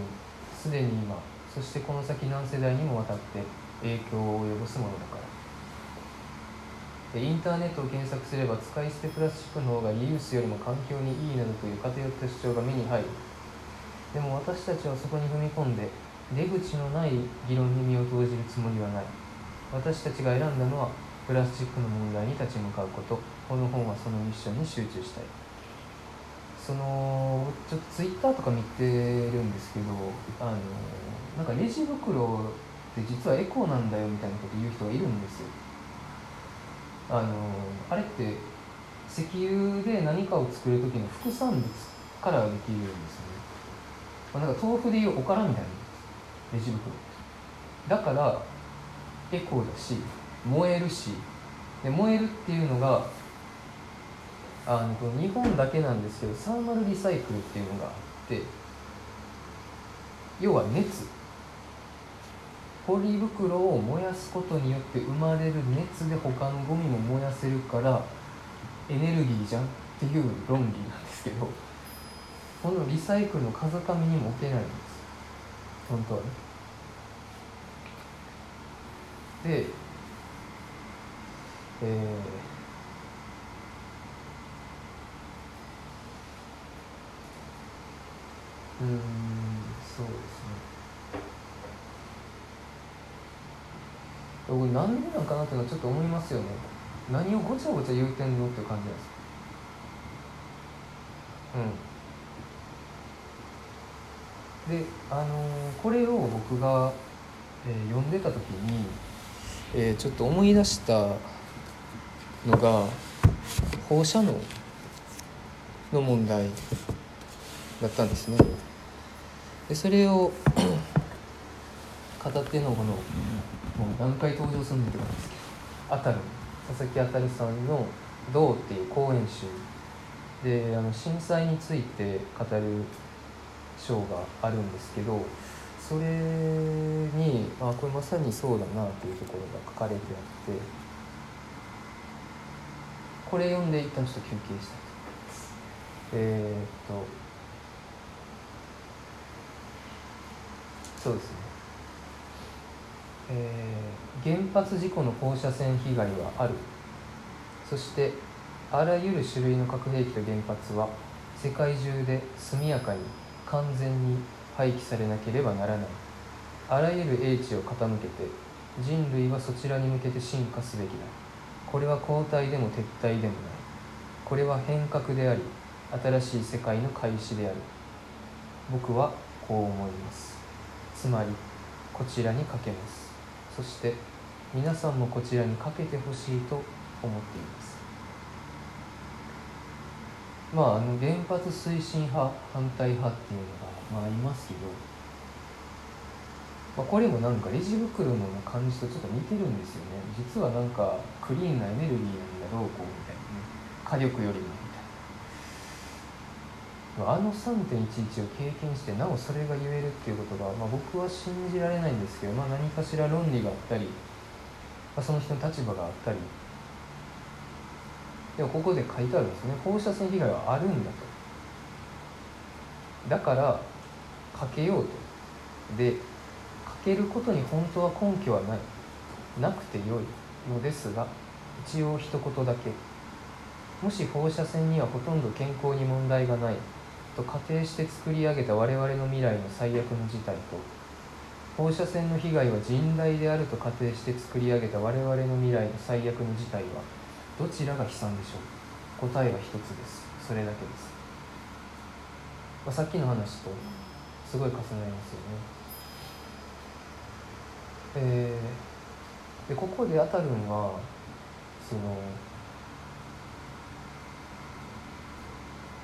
S1: すでに今そしてこの先何世代にもわたって影響を及ぼすものだから。でインターネットを検索すれば使い捨てプラスチックの方がリユースよりも環境にいいなどという偏った主張が目に入る。でも私たちはそこに踏み込んで出口のない議論に身を投じるつもりはない。私たちが選んだのはプラスチックの問題に立ち向かうこと。この本はそのミッションに集中したい。そのちょっとツイッターとか見てるんですけどあのなんかレジ袋って実はエコなんだよみたいなこと言う人がいるんですよ。あのあれって石油で何かを作る時の副産物からできるんですよね、まあ、なんか豆腐でいうおからみたいなレジ袋。だからエコだし燃えるし。で燃えるっていうのがあのこの日本だけなんですけどサーマルリサイクルっていうのがあって要は熱。ポリ袋を燃やすことによって生まれる熱で他のゴミも燃やせるからエネルギーじゃんっていう論理なんですけど このリサイクルの風上にも置けないんです。本当はね。でえー、うんそうですねこれなんでなんかなっていうのはちょっと思いますよね。何をごちゃごちゃ言うてんのっていう感じなんですうん。であのー、これを僕が、えー、読んでた時に、えー、ちょっと思い出したのが放射能の問題だったんですね。でそれを語ってのこのもう何回登場するんだけどですけどあたる佐々木あたるさんの「どう」っていう講演集であの震災について語る章があるんですけどそれにあこれまさにそうだなっていうところが書かれてあってこれ読んで一旦ちょっと休憩したいと思います。えー、っとそうですね。えー原発事故の放射線被害はある。そしてあらゆる種類の核兵器と原発は世界中で速やかに完全に廃棄されなければならない。あらゆる英知を傾けて人類はそちらに向けて進化すべきだ。これは後退でも撤退でもない。これは変革であり新しい世界の開始である。僕はこう思います。つまりこちらにかけます。そして皆さんもこちらにかけてほしいと思っています。まああの原発推進派反対派っていうのが、まあ、いますけど、まあ、これもなんかレジ袋の感じとちょっと似てるんですよね。実はなんかクリーンなエネルギーなんだろうこうみたいなね。火力よりもあの3.11を経験してなおそれが言えるっていうことが、まあ、僕は信じられないんですけど、まあ、何かしら論理があったり、まあ、その人の立場があったり。でもここで書いてあるんですね。放射線被害はあるんだと。だからかけようと。でかけることに本当は根拠はない。なくてよいのですが一応一言だけ。もし放射線にはほとんど健康に問題がない。と仮定して作り上げた我々の未来の最悪の事態と放射線の被害は甚大であると仮定して作り上げた我々の未来の最悪の事態はどちらが悲惨でしょう？答えは一つです。それだけです、まあ、さっきの話とすごい重なりますよね。えーでここで当たるのはその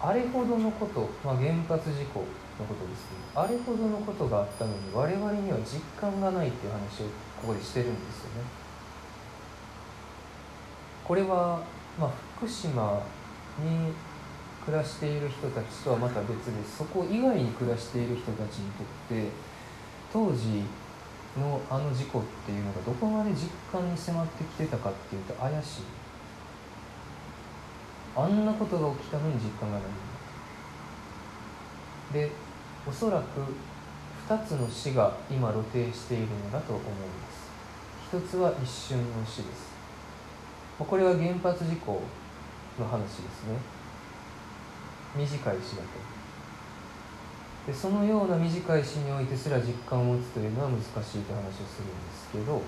S1: あれほどのこと、まあ、原発事故のことですけどあれほどのことがあったのに我々には実感がないっていう話をここでしてるんですよね。これは、まあ、福島に暮らしている人たちとはまた別でそこ以外に暮らしている人たちにとって当時のあの事故っていうのがどこまで実感に迫ってきてたかっていうと怪しいあんなことが起きたのに実感がない。でおそらく2つの死が今露呈しているのだと思います。一つは一瞬の死です。これは原発事故の話ですね。短い死だと。でそのような短い死においてすら実感を持つというのは難しいという話をするんですけど、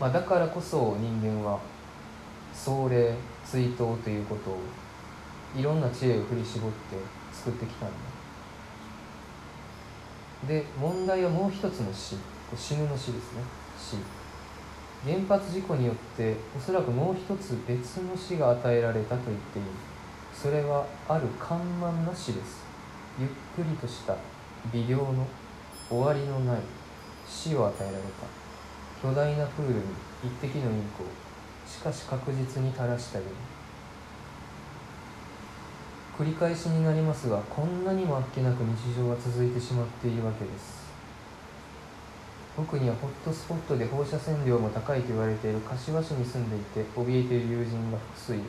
S1: まあ、だからこそ人間は壮麗追悼ということをいろんな知恵を振り絞って作ってきたんだ。で問題はもう一つの死。死ぬの死ですね。死。原発事故によっておそらくもう一つ別の死が与えられたと言っていい。それはある緩慢な死です。ゆっくりとした微量の終わりのない死を与えられた。巨大なプールに一滴のインクをかし確実に垂らしたよう。に繰り返しになりますがこんなにもあっけなく日常は続いてしまっているわけです。僕にはホットスポットで放射線量も高いと言われている柏市に住んでいて怯えている友人が複数いる。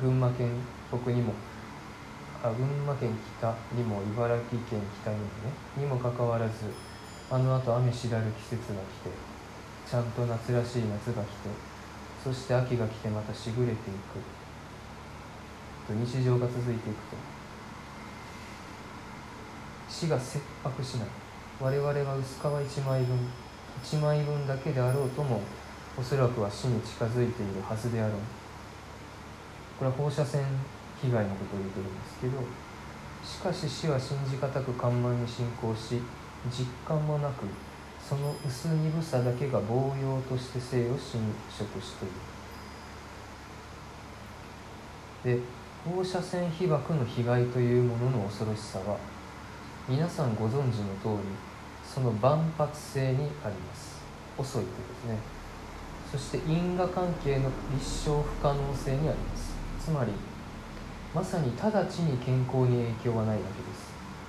S1: 群馬県北にもあ群馬県北にも茨城県北にもね。にもかかわらずあのあと雨しだる季節が来てちゃんと夏らしい夏が来てそして秋が来てまたしぐれていく。と日常が続いていくと。死が切迫しない。我々は薄皮1枚分1枚分だけであろうともおそらくは死に近づいているはずであろう。これは放射線被害のことを言ってるんですけどしかし死は信じがたく緩慢に進行し実感もなくその薄鈍さだけが暴揚として生を侵食している。で放射線被曝の被害というものの恐ろしさは皆さんご存知の通りその万発性にあります。遅いということですね。そして因果関係の立証不可能性にあります。つまりまさに直ちに健康に影響はないわ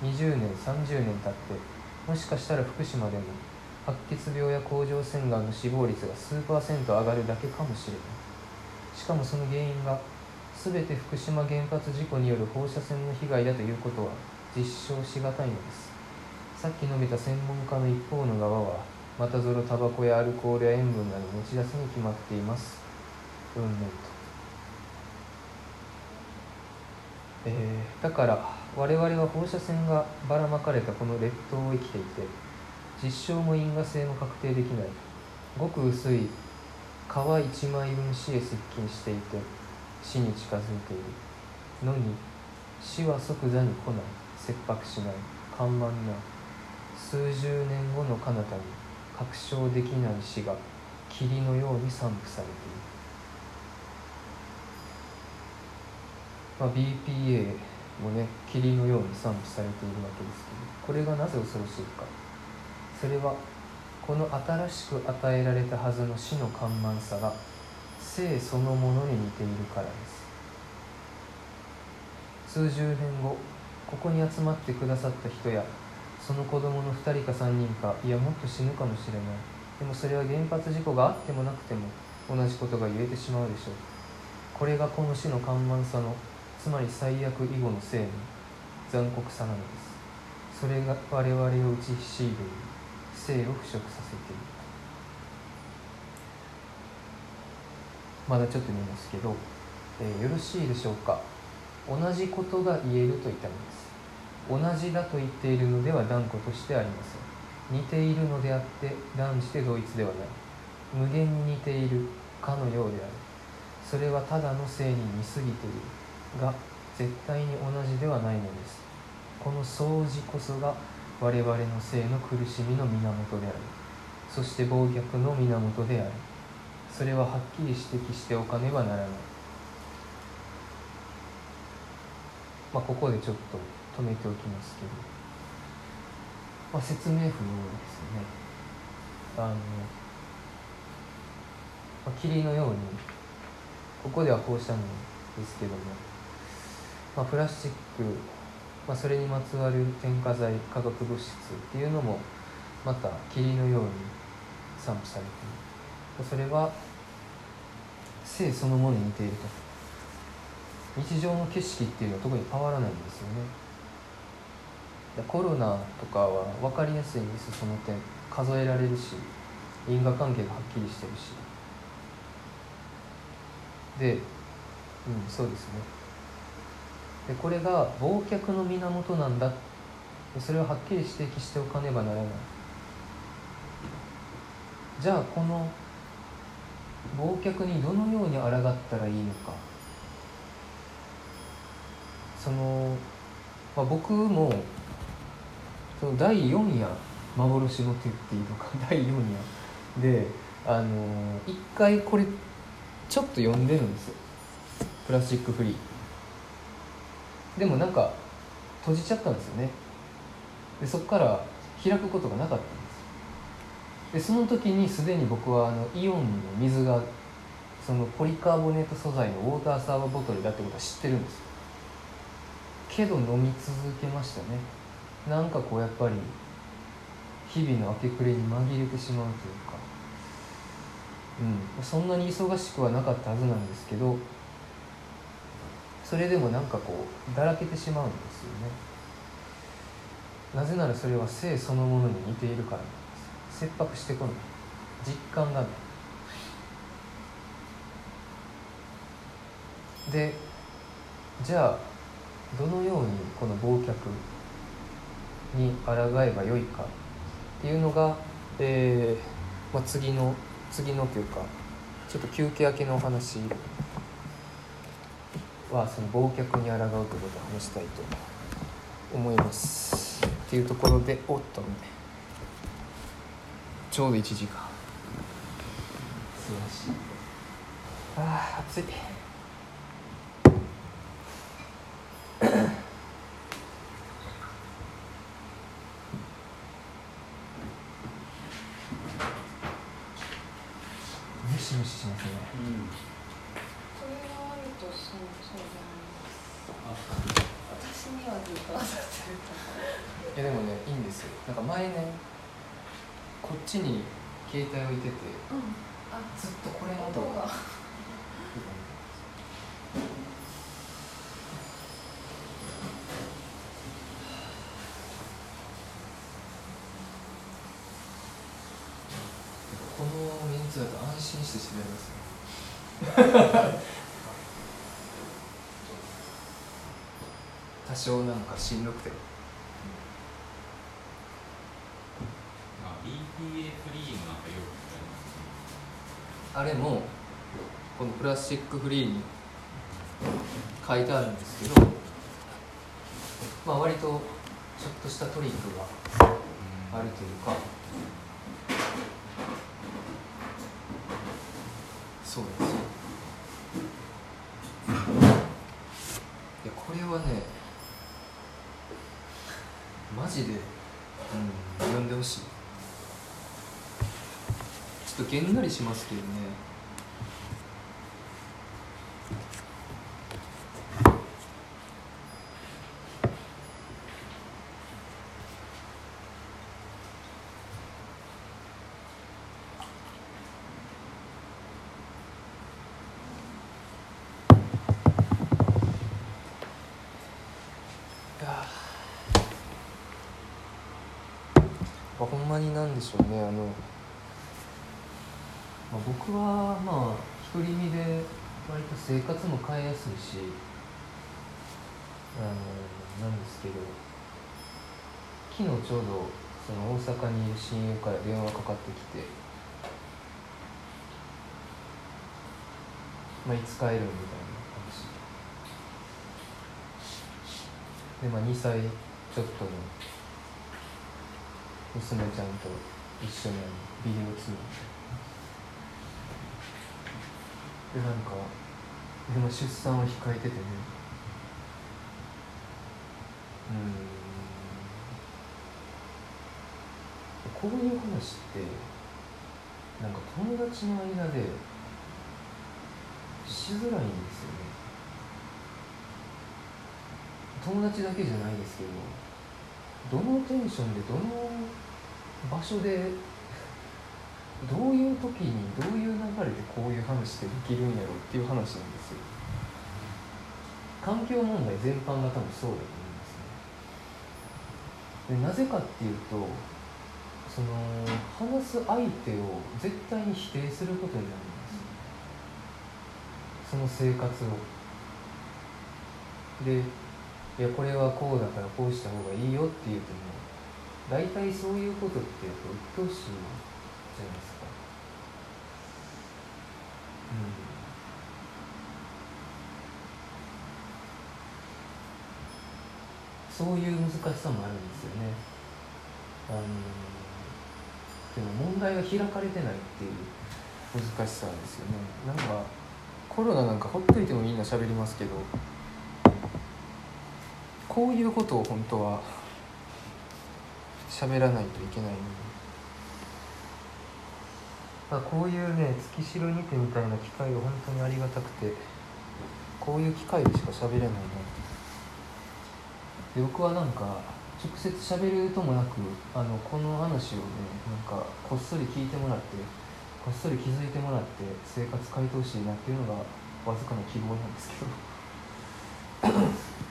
S1: けです。20年30年経ってもしかしたら福島でも白血病や甲状腺がんの死亡率が数パーセント上がるだけかもしれない。しかもその原因が全て福島原発事故による放射線の被害だということは実証しがたいのです。さっき述べた専門家の一方の側はまたぞろタバコやアルコールや塩分など持ち出すに決まっています。うんぬんと、えーだから我々は放射線がばらまかれたこの列島を生きていて実証も因果性も確定できない。ごく薄い皮一枚分死へ接近していて死に近づいている。のに死は即座に来ない。切迫しない。緩慢な。数十年後の彼方に確証できない死が霧のように散布されている、まあ、BPA もね霧のように散布されているわけですけどこれがなぜ恐ろしいか。それはこの新しく与えられたはずの死の緩慢さが生そのものに似ているからです。数十年後ここに集まってくださった人やその子供の2人か3人かいやもっと死ぬかもしれない。でもそれは原発事故があってもなくても同じことが言えてしまうでしょう。これがこの死の緩慢さのつまり最悪以後の生の残酷さなのです。それが我々を打ちひしいでいる。生を腐食させている。まだちょっと見ますけど、えーよろしいでしょうか。同じことが言えると言ったのです。同じだと言っているのでは断固としてありません。似ているのであって断じて同一ではない。無限に似ているかのようである。それはただの性に似すぎている。が絶対に同じではないのです。この相似こそが我々の性の苦しみの源である。そして暴虐の源である。それははっきり指摘しておかねばならない。まあここでちょっと止めておきますけど、まあ、説明不要ですね。あの、まあ、霧のようにここではこうしたのですけども、まあ、プラスチック、まあ、それにまつわる添加剤化学物質っていうのもまた霧のように散布されている。それは性そのものに似ていると。日常の景色っていうのは特に変わらないんですよね。コロナとかは分かりやすいんですその点。数えられるし因果関係がはっきりしてるし。でうんそうですね。でこれが忘却の源なんだ。それをはっきり指摘しておかねばならない。じゃあこの忘却にどのように抗ったらいいのか。その、まあ、僕もその第4夜幻の手っていうのか。第4夜。であの一回これちょっと読んでるんですよ。プラスチックフリー。でもなんか閉じちゃったんですよね。でそこから開くことがなかったんです。でその時にすでに僕はあのイオンの水がそのポリカーボネート素材のウォーターサーバーボトルだってことは知ってるんです。けど飲み続けましたね。なんかこうやっぱり日々の明け暮れに紛れてしまうというか。うん。そんなに忙しくはなかったはずなんですけどそれでもなんかこうだらけてしまうんですよね。なぜならそれは性そのものに似ているからなんです。切迫してこない。実感がない。でじゃあどのようにこの忘却に抗えばよいかっていうのが、えーまあ、次の次のというかちょっと休憩明けのお話はその忘却に抗うということを話したいと思います。っていうところでおっと。ねちょうど1時間。素晴らしい。あー暑いムシムシしますね
S2: うん
S3: それがあるとそうそうじゃない
S2: あ
S3: 私にはずっと当たってる
S1: やでもねいいんですよなんか前ねこっちに携帯置いてて
S3: うんあ
S1: ずっとこれの音が
S3: 音が
S1: このメンツだと安心して喋れますね多少なんかしんどくて。
S4: あ BPA フリーのなん
S1: あれもこのプラスチックフリーに書いてあるんですけどまあ割とちょっとしたトリックがあるというかそうですよいやこれはねマジで、うん、読んでほしいちょっとげんなりしますけどね。ほんまになんでしょうね。あの、僕はまあ独り身で割と生活も変えやすいしあのなんですけど昨日ちょうどその大阪にいる親友から電話かかってきて「まあ、いつ帰る?」みたいな話で、まあ、2歳ちょっとの娘ちゃんと一緒にビデオ通話でなんかでも出産を控えててね。うん。こういう話ってなんか友達の間でしづらいんですよね。友達だけじゃないですけどどのテンションでどの場所でどういう時にどういう流れでこういう話ってできるんやろっていう話なんですよ。環境問題全般が多分そうだと思いますね。でなぜかっていうとその話す相手を絶対に否定することになるんです。よその生活を。でいやこれはこうだからこうした方がいいよって言うても大体そういうことってやっぱ鬱陶しい。ゃいですか？うん。そういう難しさもあるんですよね。あのでも問題が開かれてないっていう難しさですよね。なんかコロナなんかほっといてもみんな喋りますけどこういうことを本当は喋らないといけないのに、まあ、こういうね月城にてみたいな機会が本当にありがたくてこういう機会でしか喋れないなで僕はなんか直接喋るともなくあのこの話をねなんかこっそり聞いてもらってこっそり気づいてもらって生活変えてほしいなっていうのがわずかな希望なんですけど。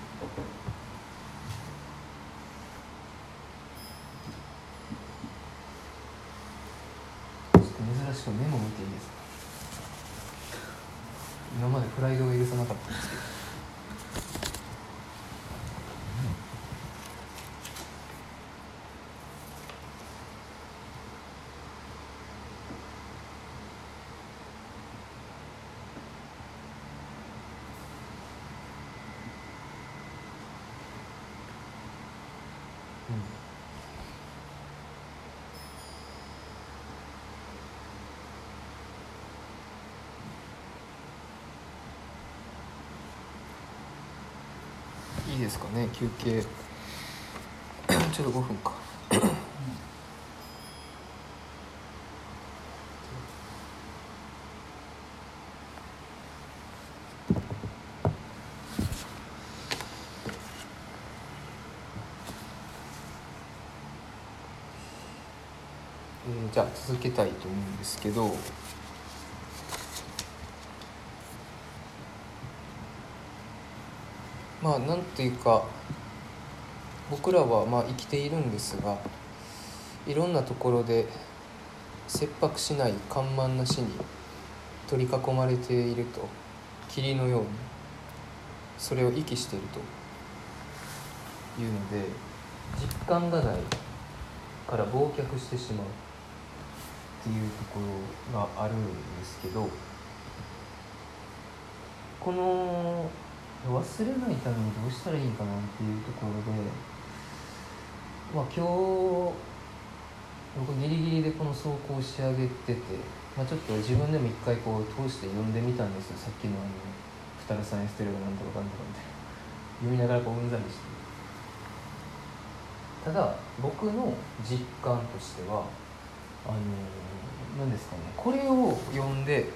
S1: ですかね休憩。ちょっと5分か、じゃあ続けたいと思うんですけどまあなんというか僕らはまあ生きているんですがいろんなところで切迫しない緩慢な死に取り囲まれていると霧のようにそれを息しているというので実感がないから忘却してしまうっていうところがあるんですけどこの忘れないためにどうしたらいいかなっていうところでまあ今日僕ギリギリでこの走行を仕上げてて、まあ、ちょっと自分でも一回こう通して読んでみたんですよ。さっきのあの「二タルサインステレがなんとかかんとか」みたいな。読みながらこううんざりして。ただ僕の実感としてはあの何ですかね。これを読んで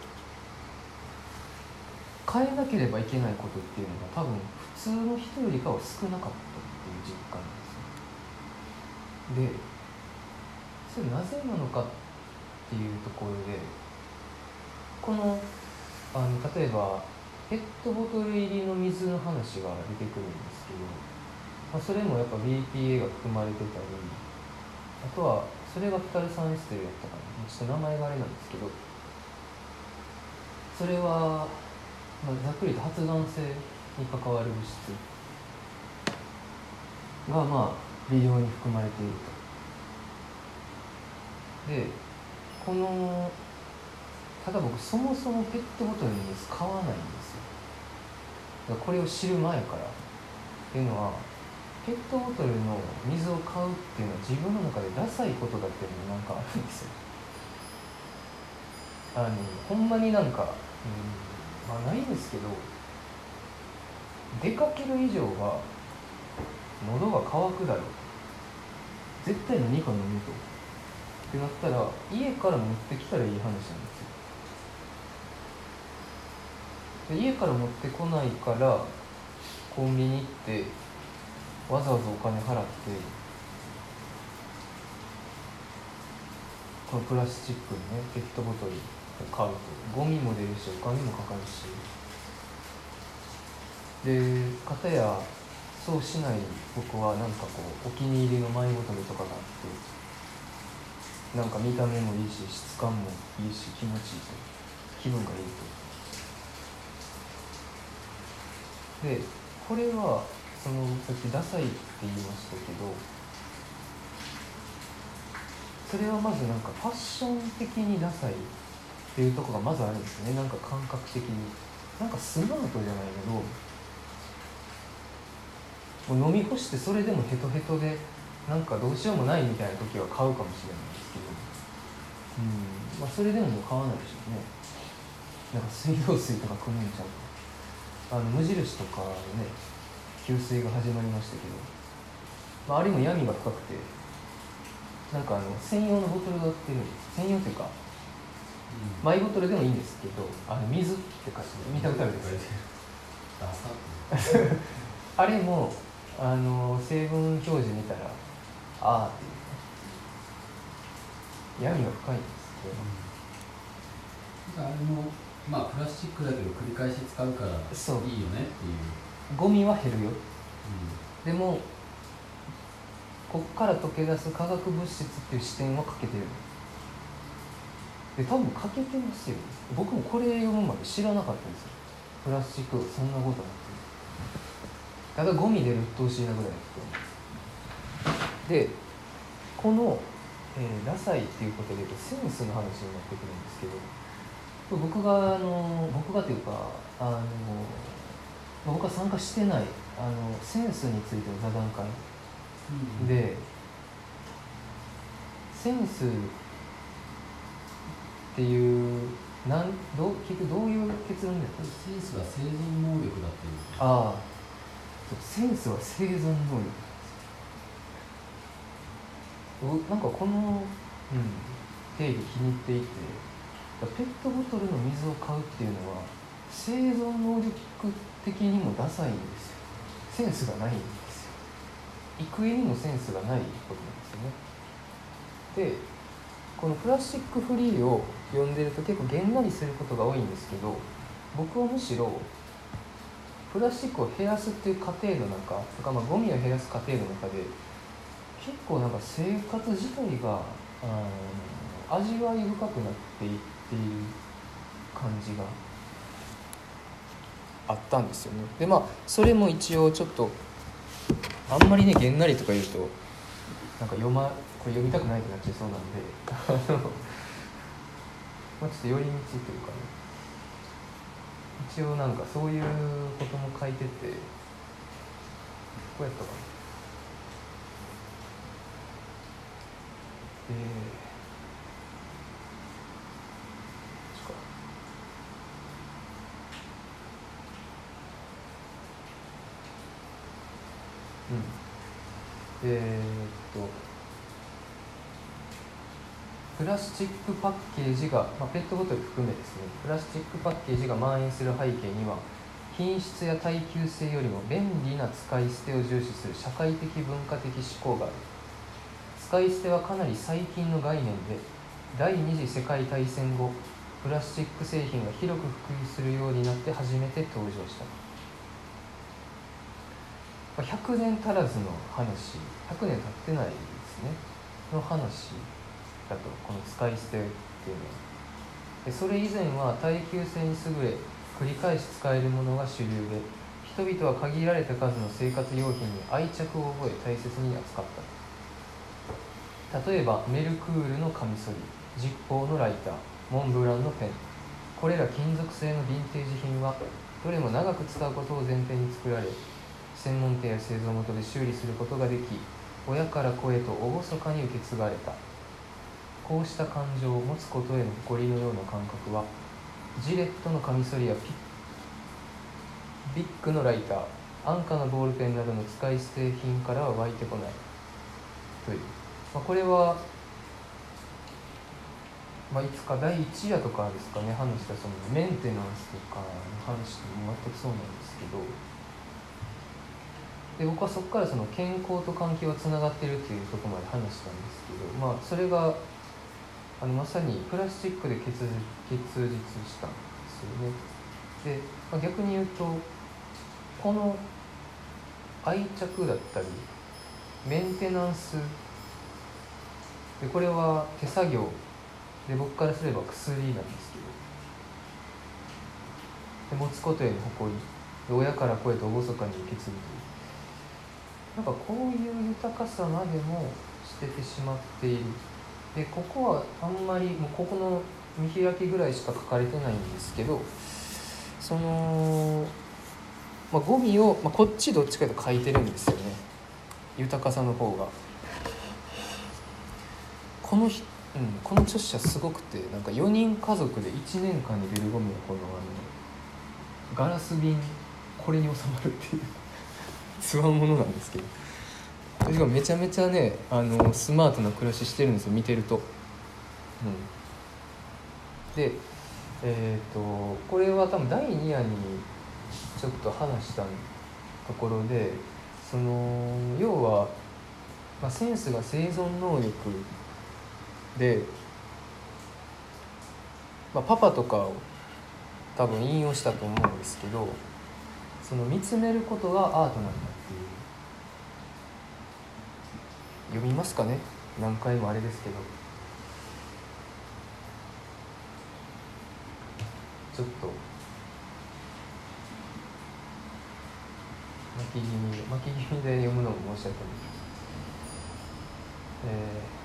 S1: 変えなければいけないことっていうのが多分普通の人よりかは少なかったっていう実感なんですよでそれなぜなのかっていうところでこのあの例えばペットボトル入りの水の話が出てくるんですけど、まあ、それもやっぱ BPA が含まれてたりあとはそれがフタル酸エステルやったかな。ちょっと名前があれなんですけどそれは、まあ、ざっくりと発がん性に関わる物質がまあ微量に含まれていると。でこのただ僕そもそもペットボトルに水買わないんですよ。これを知る前からっていうのはペットボトルの水を買うっていうのは自分の中でダサいことだっていうのがなんかあるんですよ。あのほんまになんか、うん、まあないんですけど出かける以上は喉が渇くだろう。絶対何か飲むとってなったら家から持ってきたらいい話なんですよ。で家から持ってこないからコンビニ行ってわざわざお金払ってこのプラスチックのねペットボトル買うと。ゴミも出るしお金もかかるし。で片やそうしない僕はなんかこうお気に入りのマイボトルとかがあってなんか見た目もいいし質感もいいし気持ちいいと気分がいいと。でこれはそのさっきダサいって言いましたけどそれはまずなんかファッション的にダサいっていうとこがまずあるんですね。なんか感覚的に。なんかスマートじゃないけどもう飲み干してそれでもヘトヘトでなんかどうしようもないみたいな時は買うかもしれないですけど。うん。まあそれでももう買わないでしょうね。なんか水道水とか汲むんちゃうかあの無印とかのね給水が始まりましたけど、まあ、あれも闇が深くて。なんかあの専用のボトルが売ってる。専用というかマイボトルでもいいんですけどあの水って書いて見たことあるです。あれもあの成分表示見たらああっていう。闇が深いんですけど。
S2: あれもまあプラスチックだけど繰り返し使うからいいよねっていう、
S1: ゴミは減るよ。
S2: う
S1: でもこっから溶け出す化学物質っていう視点はかけてる。で多分かけてますよ。僕もこれ読むまで知らなかったんですよ。プラスチックそんなことなくて。ただゴミで鬱陶しいなぐらいででこの、えーダサいっていうことで言うとセンスの話になってくるんですけど僕があの僕がというかあの僕が参加してないあのセンスについての座談会
S2: ん。
S1: でセンスっていうなんどう結局どういう結論ですか
S2: センスは生存能力だっていう
S1: ああ。そうセンスは生存能力。おなんかこの、うん、定義気に入っていてペットボトルの水を買うっていうのは生存能力的にもダサいんですよ。センスがないんですよ。幾重にもセンスがないことなんですよね。でこのプラスチックフリーを読んでると結構げんなりすることが多いんですけど僕はむしろプラスチックを減らすっていう過程の中とか、まあ、ゴミを減らす過程の中で結構なんか生活自体があの味わい深くなっていっている感じがあったんですよね。でまあそれも一応ちょっとあんまりねげんなりとか言うとなんか読まこれ読みたくないってなっちゃいそうなんで。あ のまあちょっと寄り道というかね。一応なんかそういうことも書いててこうやったかな。でうん。えー、っと。プラスチックパッケージが、まあ、ペットボトル含めですね。プラスチックパッケージが蔓延する背景には品質や耐久性よりも便利な使い捨てを重視する社会的文化的思考がある。使い捨てはかなり最近の概念で第二次世界大戦後プラスチック製品が広く普及するようになって初めて登場した。100年足らずの話100年経ってないですね。の話。だとこの使い捨てっていうのは。でそれ以前は耐久性に優れ繰り返し使えるものが主流で人々は限られた数の生活用品に愛着を覚え大切に扱った。例えばメルクールのカミソリジッポーのライターモンブランのペン。これら金属製のヴィンテージ品はどれも長く使うことを前提に作られ専門店や製造元で修理することができ親から子へと厳かに受け継がれた。こうした感情を持つことへの誇りのような感覚はジレットのカミソリやビッグのライター安価なボールペンなどの使い捨て品からは湧いてこないという、まあ、これは、まあ、いつか第1夜とかですかね話したそのメンテナンスとかの話とも全くそうなんですけど。で僕はそこからその健康と環境がつながってるっていうとこまで話したんですけど、まあ、それがあのまさにプラスチックで結実結実したんですよね。で、まあ、逆に言うとこの愛着だったりメンテナンスでこれは手作業で僕からすれば薬なんですけどで持つことへの誇り親から声と厳かに受け継ぐというなんかこういう豊かさまでも捨ててしまっているでここはあんまりもうここの見開きぐらいしか書かれてないんですけどその、まあ、ゴミを、まあ、こっちどっちかと書いてるんですよね豊かさの方が。このひ、うん、この著者すごくてなんか4人家族で1年間に出るゴミはこのあのガラス瓶これに収まるっていう つわものなんですけど。しかもめちゃめちゃねあのスマートな暮らししてるんですよ見てると。うん、でえっ、ー、とこれは多分第2夜にちょっと話したところでその要は、まあ、センスが生存能力で、まあ、パパとかを多分引用したと思うんですけどその見つめることがアートなんだっていう読みますかね？何回もあれですけど。ちょっと。巻き気味巻き気味で読むのも申し訳ない。えー。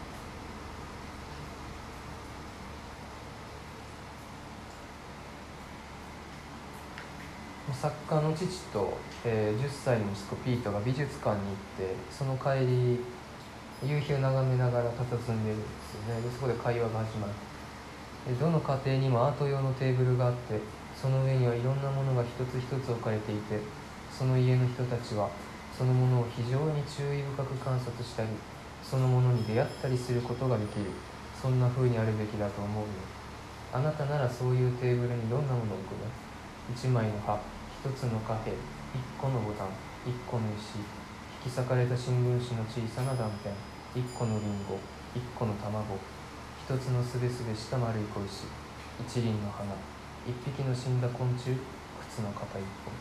S1: 作家の父と、えー、10歳の息子ピートが美術館に行ってその帰り夕日を眺めながら佇んでるんですよね。でそこで会話が始まる。でどの家庭にもアート用のテーブルがあってその上にはいろんなものが一つ一つ置かれていてその家の人たちはそのものを非常に注意深く観察したりそのものに出会ったりすることができる。そんな風にあるべきだと思うよ。あなたならそういうテーブルにどんなものを置くの？1枚の葉1つの貨幣1個のボタン1個の石。引き裂かれた新聞紙の小さな断片。1個のリンゴ。1個の卵。1一つのすべすべした丸い小石。一輪の花。一匹の死んだ昆虫。靴の片一本。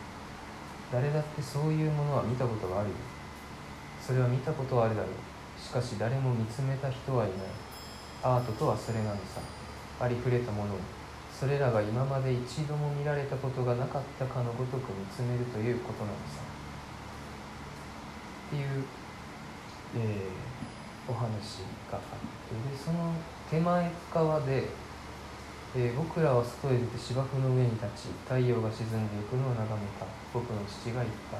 S1: 誰だってそういうものは見たことがあるよ。それは見たことあるだろう。しかし誰も見つめた人はいない。アートとはそれなのさ。ありふれたものを。それらが今まで一度も見られたことがなかったかのごとく見つめるということなのさ。っていう、えーお話があってでその手前側で、えー僕らは外へ出て芝生の上に立ち太陽が沈んでいくのを眺めた僕の父が言った。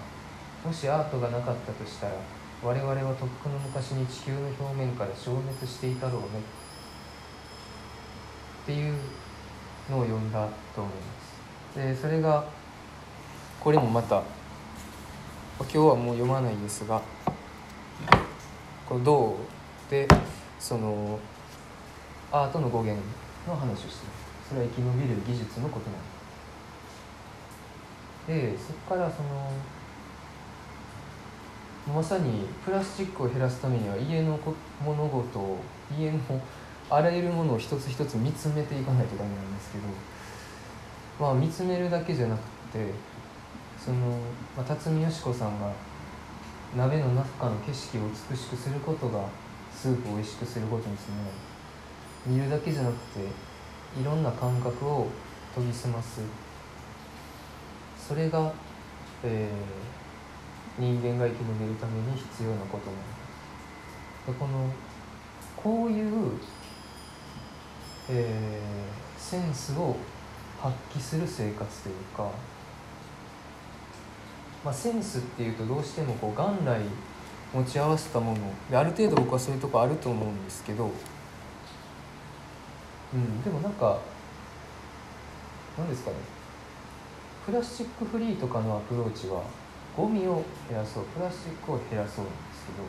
S1: もしアートがなかったとしたら我々はとっくの昔に地球の表面から消滅していたろうね。っていうのを読んだと思います。でそれがこれもまた今日はもう読まないですがこの銅でそのアートの語源の話をしてる。それは生き延びる技術のことなんでそこからそのまさにプラスチックを減らすためには家の物事を家のあらゆるものを一つ一つ見つめていかないとダメなんですけどまあ見つめるだけじゃなくてその、辰巳よし子さんが鍋の中の景色を美しくすることがスープを美味しくすることにつながる見るだけじゃなくていろんな感覚を研ぎ澄ますそれが、えー人間が生き延びるために必要なことなのでこのこういう、えーセンスを発揮する生活というか、まあ、センスっていうとどうしてもこう元来持ち合わせたものである程度僕はそういうとこあると思うんですけど、うん、でもなんか何ですかね。プラスチックフリーとかのアプローチはゴミを減らそうプラスチックを減らそうなんですけど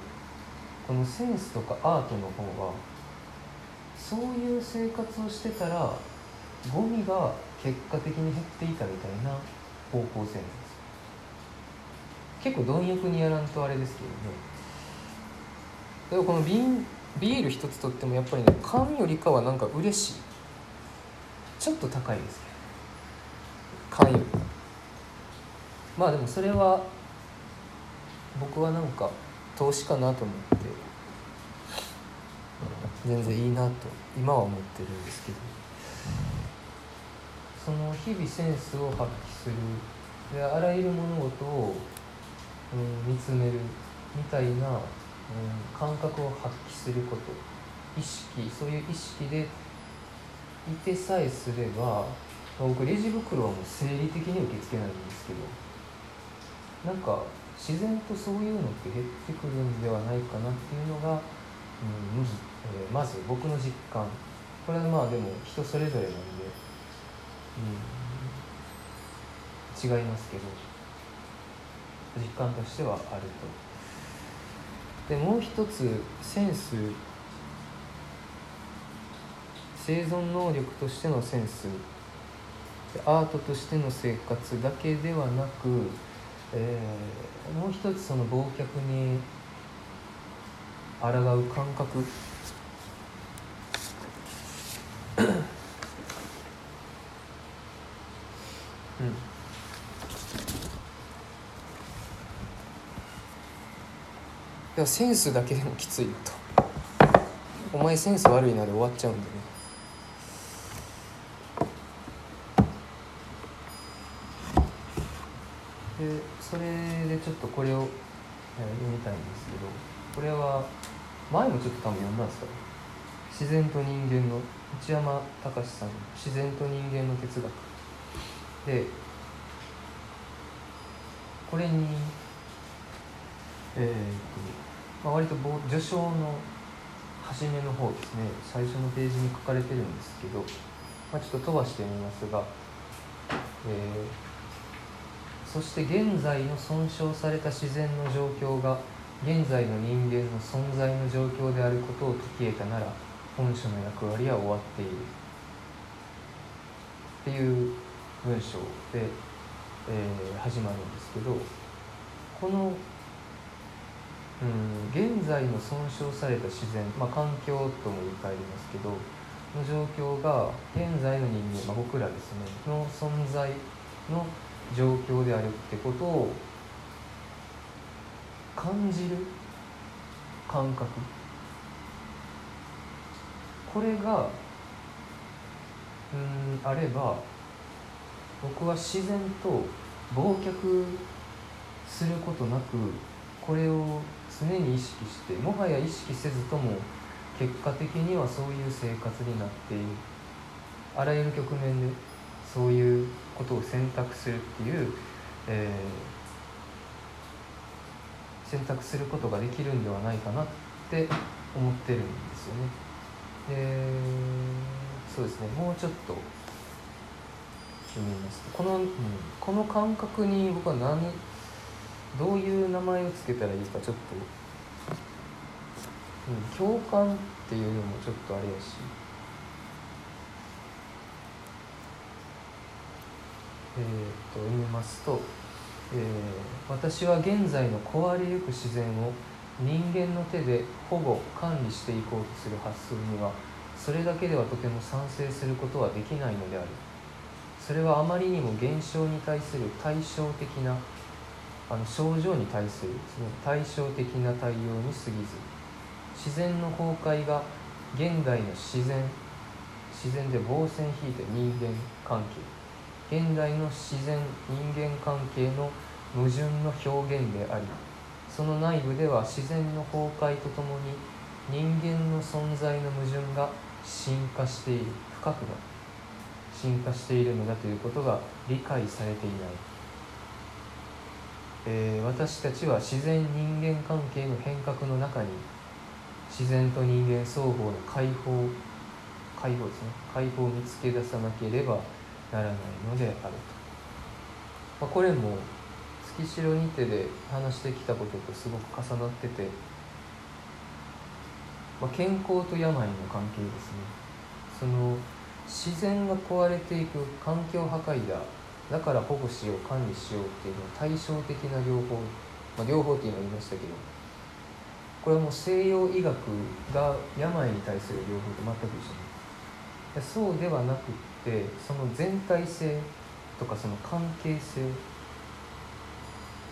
S1: このセンスとかアートの方はそういう生活をしてたらゴミが結果的に減っていたみたいな方向性なんです。結構貪欲にやらんとあれですけど。ねでもこの瓶ビール一つとってもやっぱりね缶よりかはなんか嬉しい。ちょっと高いですけど缶より。まあでもそれは僕はなんか投資かなと思って全然いいなと今は思ってるんですけど。その日々センスを発揮する。であらゆる物事を、見つめるみたいな、うん、感覚を発揮すること。意識そういう意識でいてさえすれば僕レジ袋はもう生理的に受け付けないんですけどなんか自然とそういうのって減ってくるんではないかなっていうのが、うんむずえーまず僕の実感。これはまあでも人それぞれなんで、うん、違いますけど。実感としてはあると。でもう一つセンス生存能力としてのセンスアートとしての生活だけではなく、えーもう一つその忘却に抗う感覚うんやセンスだけでもきついよと。お前センス悪いなで終わっちゃうんでね。でそれでちょっとこれを、えー読みたいんですけどこれは前もちょっと多分読んだんですか？自然と人間の内山隆さんの「自然と人間の哲学」でこれにえーとまあ、割と序章の初めの方ですね。最初のページに書かれてるんですけど、まあ、ちょっと飛ばしてみますが、えーそして現在の損傷された自然の状況が現在の人間の存在の状況であることを解き得たなら本書の役割は終わっている。っていう文章で、えー始まるんですけどこの、うん、現在の損傷された自然、まあ、環境とも言い換えますけどの状況が現在の人間、まあ、僕らですねの存在の状況であるってことを感じる感覚。これがうんあれば僕は自然と忘却することなくこれを常に意識してもはや意識せずとも結果的にはそういう生活になっている。あらゆる局面でそういうことを選択するっていう、えー選択することができるんではないかなって思ってるんですよね。でそうですね。もうちょっと読みます。この、うん、この感覚に僕は何どういう名前をつけたらいいかちょっと、うん、共感っていうのもちょっとあれやし。えー、と読みますと、えー私は現在の壊れゆく自然を人間の手で保護管理していこうとする発想にはそれだけではとても賛成することはできないのである。それはあまりにも現象に対する対照的なあの症状に対するその対照的な対応に過ぎず自然の崩壊が現代の自然自然で棒線引いて人間関係現代の自然人間関係の矛盾の表現でありその内部では自然の崩壊とともに人間の存在の矛盾が進化している深くな進化しているのだということが理解されていない、えー私たちは自然人間関係の変革の中に自然と人間双方の解放解放ですね解放を見つけ出さなければならないのであると、まあ、これも月城にてで話してきたこととすごく重なってて、まあ、健康と病の関係ですね。その自然が壊れていく環境破壊だだから保護しよう管理しようっていうのは対照的な療法、まあ、療法っていうのは言いましたけどこれはもう西洋医学が病に対する療法と全く一緒。でそうではなくってその全体性とかその関係性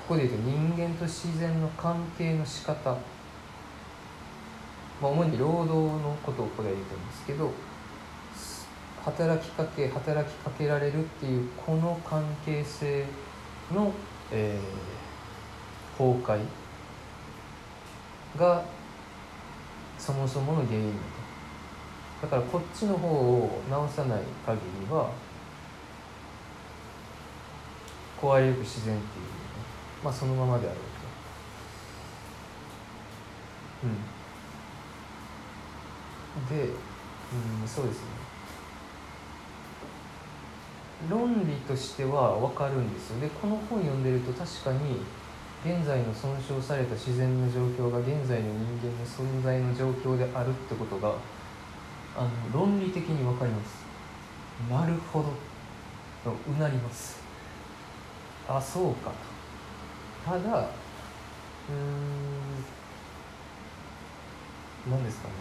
S1: ここで言うと人間と自然の関係の仕方まあ主に労働のことをこれは言ってるんですけど働きかけ働きかけられるっていうこの関係性の、えー崩壊がそもそもの原因だと。だからこっちの方を直さない限りは壊れゆく自然っていうねまあそのままであろうと。うん。で、うん、そうですね。論理としては分かるんですよ。でこの本読んでると確かに現在の損傷された自然の状況が現在の人間の存在の状況であるってことがあの論理的に分かります。なるほど。とうなります。あそうか。とただうーん何ですかね。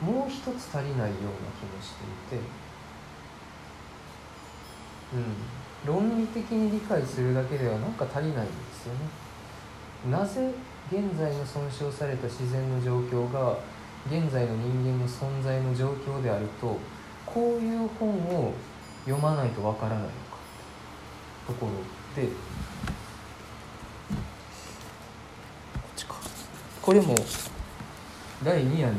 S1: もう一つ足りないような気もしていて。うん、論理的に理解するだけではなんか足りないんですよね。なぜ現在の損傷された自然の状況が現在の人間の存在の状況であるとこういう本を読まないとわからないのかところで。こっちか。これも第2夜に、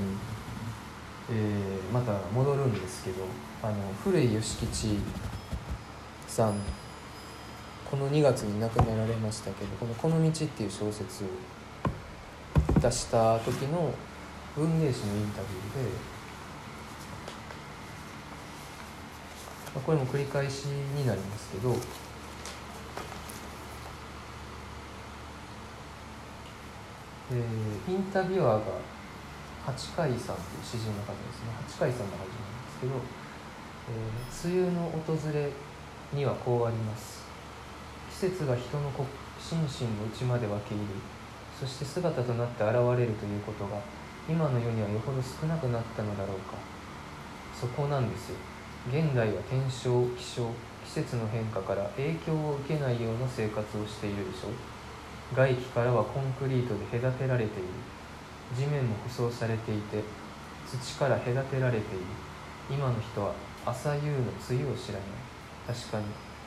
S1: えーまた戻るんですけどあの古井義吉さんこの2月に亡くなられましたけどこの「この道」っていう小説を出した時の文芸誌のインタビューで、これも繰り返しになりますけどえーインタビュアーが八海さんという詩人の方ですね。八海さんが始まるんですけど、えー梅雨の訪れにはこうあります。季節が人の心身の内まで分け入りそして姿となって現れるということが今の世にはよほど少なくなったのだろうか。そこなんですよ。現代は天象気象季節の変化から影響を受けないような生活をしているでしょ外気からはコンクリートで隔てられている。地面も舗装されていて土から隔てられている。今の人は朝夕の梅雨を知らない。確かに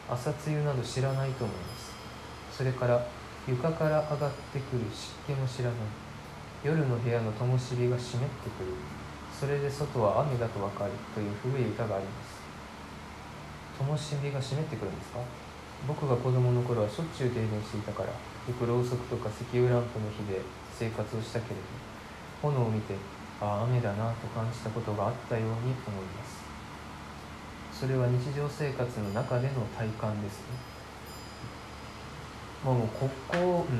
S1: 朝露など知らないと思います。それから床から上がってくる湿気も知らない。夜の部屋の灯火が湿ってくる。それで外は雨だとわかるという古い歌があります。灯火が湿ってくるんですか？僕が子供の頃はしょっちゅう停電していたからよくろうそくとか石油ランプの火で生活をしたけれど炎を見てああ雨だなと感じたことがあったように思います。それは日常生活の中での体感ですね。まあもうここうん。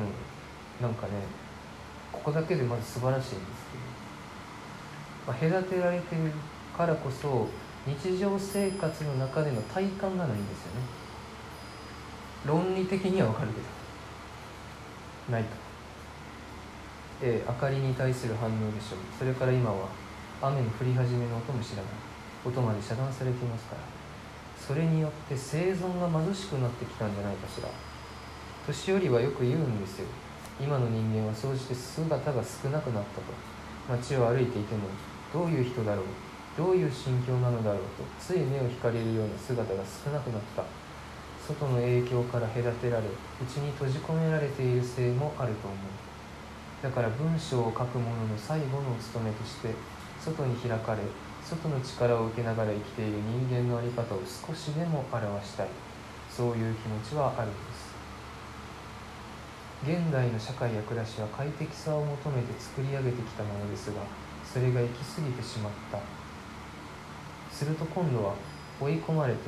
S1: うん。なんかねここだけでまず素晴らしいんですけど、まあ、隔てられてるからこそ日常生活の中での体感がないんですよね。論理的にはわかるけど。ないと。ええ明かりに対する反応でしょう。それから今は雨の降り始めの音も知らない。音まで遮断されていますから。それによって生存が貧しくなってきたんじゃないかしら。年寄りはよく言うんですよ。今の人間は総じて姿が少なくなったと。街を歩いていてもどういう人だろう。どういう心境なのだろうとつい目を引かれるような姿が少なくなった。外の影響から隔てられ内に閉じ込められているせいもあると思う。だから文章を書く者の最後の務めとして外に開かれ外の力を受けながら生きている人間の在り方を少しでも表したい。そういう気持ちはあるんです。現代の社会や暮らしは快適さを求めて作り上げてきたものですがそれが行き過ぎてしまった。すると今度は追い込まれて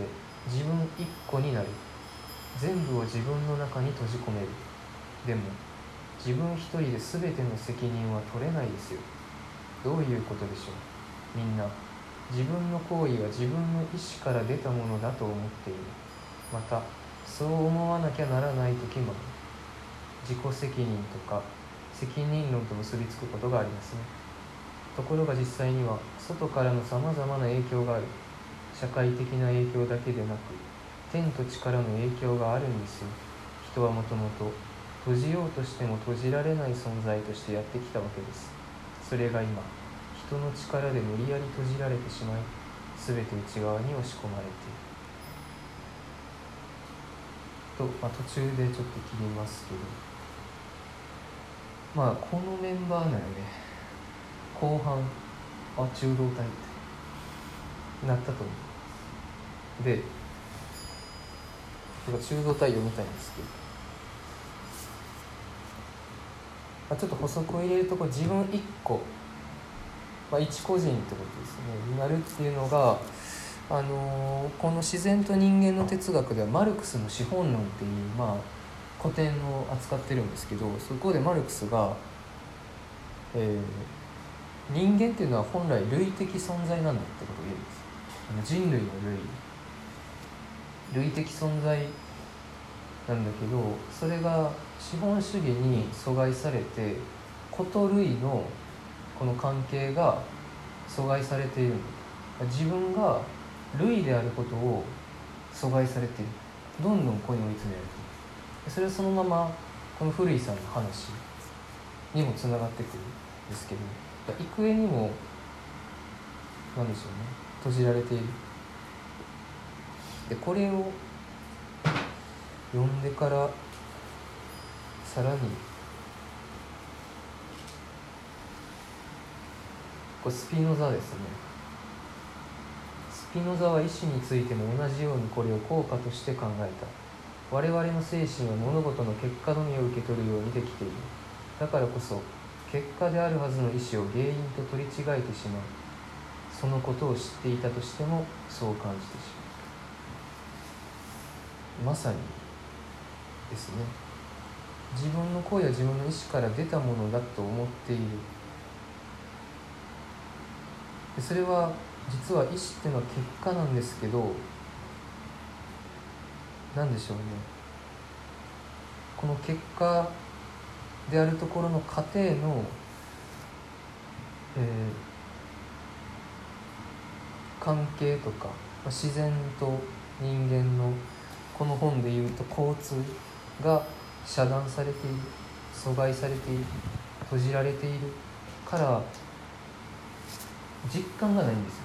S1: 自分一個になる。全部を自分の中に閉じ込める。でも自分一人で全ての責任は取れないですよ。どういうことでしょう？みんな。自分の行為は自分の意思から出たものだと思っている。またそう思わなきゃならない時も自己責任とか責任論と結びつくことがありますね。ところが実際には外からのさまざまな影響がある。社会的な影響だけでなく天と地からの影響があるんですよ。人はもともと。閉じようとしても閉じられない存在としてやってきたわけです。それが今人の力で無理やり閉じられてしまい全て内側に押し込まれている。と、まあ、途中でちょっと切りますけど。まあこのメンバーならね後半あ中道体ってなったと思うで僕は中道体読みたいんですけど、まあ、ちょっと補足を入れるとこ自分一個、まあ、一個人ってことですね。になるっていうのがあのーこの自然と人間の哲学ではマルクスの資本論っていう、まあ、古典を扱ってるんですけどそこでマルクスが、えー人間っていうのは本来類的存在なんだってことを言うんです。あの人類の類。類的存在なんだけどそれが資本主義に阻害されて子と類のこの関係が阻害されている。自分が類であることを阻害されている。どんどんここに追い詰められている。それはそのままこの古井さんの話にもつながってくるんですけど幾重にもなんでしょうね閉じられている。でこれを読んでからさらにこれスピノザですね。スピノザは意志についても同じようにこれを効果として考えた。我々の精神は物事の結果のみを受け取るようにできている。だからこそ結果であるはずの意志を原因と取り違えてしまう。そのことを知っていたとしてもそう感じてしまう。まさにですね。自分の声は自分の意思から出たものだと思っている。でそれは実は意思っていうのは結果なんですけど何でしょうね。この結果であるところの過程の、えー関係とか自然と人間のこの本でいうと交通が遮断されている阻害されている閉じられているから実感がないんですよ。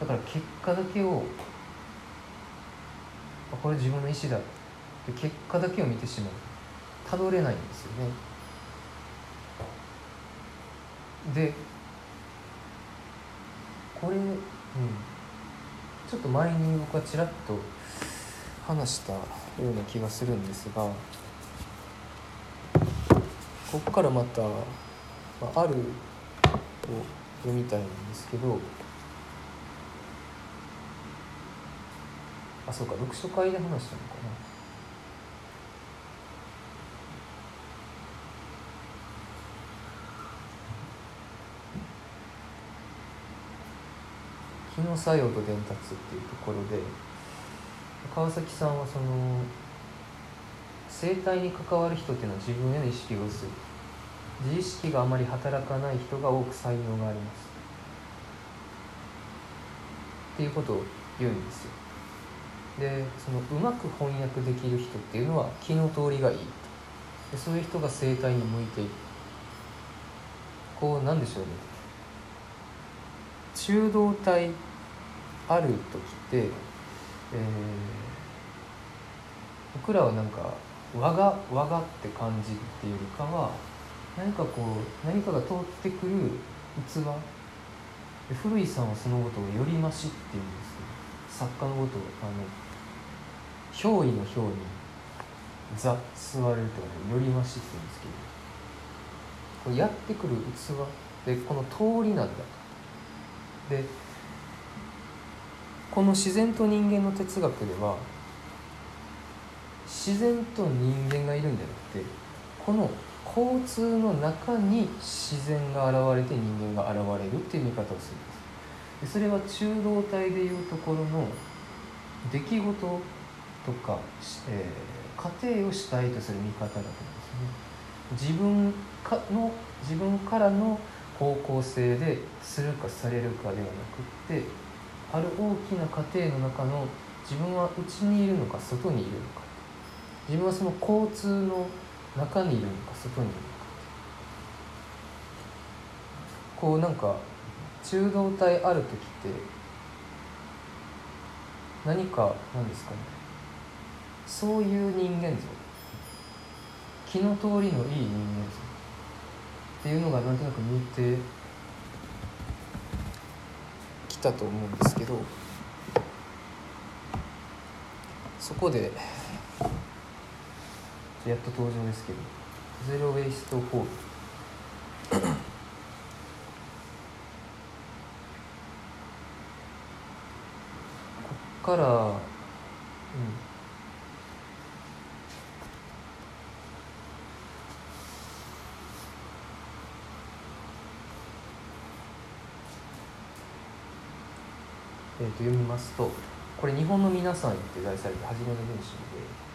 S1: だから結果だけをこれ自分の意思だって結果だけを見てしまう。たどれないんですよね。でこれ、うん、ちょっと前に僕はちらっと話したような気がするんですがここからまた、まあ、あるを読みたいんですけどあそうか読書会で話したのかな。気の作用と伝達っていうところで川崎さんはその生態に関わる人っていうのは自分への意識が薄い。自意識があまり働かない人が多く才能があります。っていうことを言うんですよ。でそのうまく翻訳できる人っていうのは気の通りがいい。でそういう人が生態に向いているこうなんでしょうね。中道体ある時って、えー僕らはなんか我が我がって感じっていうかは何かこう何かが通ってくる器。古井さんはそのことを「よりまし」っていうんですよ作家のことをあの憑依の憑に「座」座れるってことを「よりまし」って言うんですけど。こうやってくる器。でこの通りなんだ。とでこの自然と人間の哲学では自然と人間がいるんじゃなくてこの交通の中に自然が現れて人間が現れるっていう見方をするんです。でそれは中道体でいうところの出来事とか、えー、過程を主体とする見方だと思うんですね。自分かの自分からの方向性でするかされるかではなくってある大きな過程の中の自分は内にいるのか外にいるのか自分はその交通の中にいるのか外にいるのかこうなんか中道体ある時って何かなんですかね。そういう人間像。気の通りのいい人間像っていうのがなんとなく見てきたと思うんですけどそこでやっと登場ですけどゼロ・ウェイスト・フォール。こっからうん。えー、と読みますとこれ「日本の皆さん」って題されて初めの文章で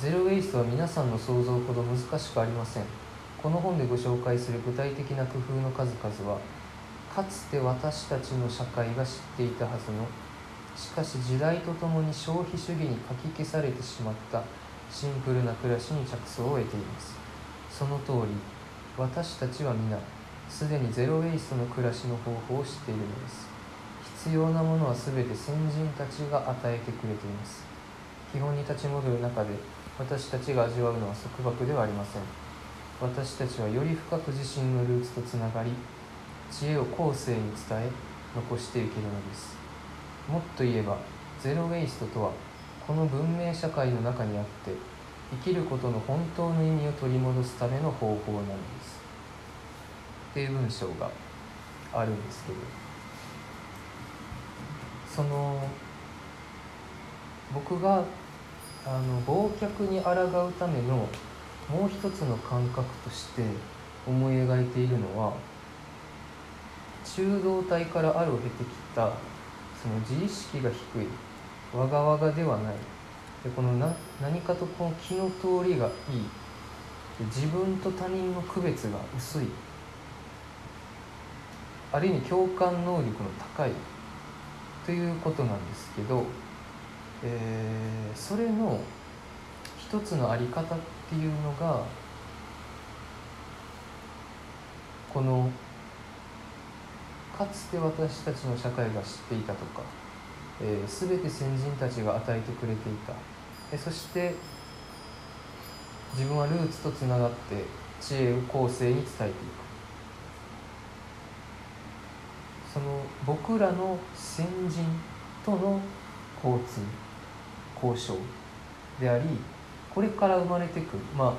S1: ゼロ・ウェイストは皆さんの想像ほど難しくありません。この本でご紹介する具体的な工夫の数々はかつて私たちの社会が知っていたはずの。しかし時代とともに消費主義にかき消されてしまったシンプルな暮らしに着想を得ています。その通り私たちは皆すでにゼロ・ウェイストの暮らしの方法を知っているのです。必要なものは全て先人たちが与えてくれています。基本に立ち戻る中で私たちが味わうのは束縛ではありません。私たちはより深く自身のルーツとつながり知恵を後世に伝え残していけるのです。もっと言えばゼロ・ウェイストとはこの文明社会の中にあって生きることの本当の意味を取り戻すための方法なのです。っていう文章があるんですけど。その僕があの忘却に抗うためのもう一つの感覚として思い描いているのは中道体からあるを経てきたその自意識が低いわがわがではない。でこのな何かとこの気の通りがいい。自分と他人の区別が薄い。ある意味共感能力の高い。ということなんですけど、えーそれの一つのあり方っていうのがこのかつて私たちの社会が知っていたとか、えー、全て先人たちが与えてくれていた。えそして自分はルーツとつながって知恵を後世に伝えていく。その僕らの先人との交通。交渉でありこれから生まれてくるまあ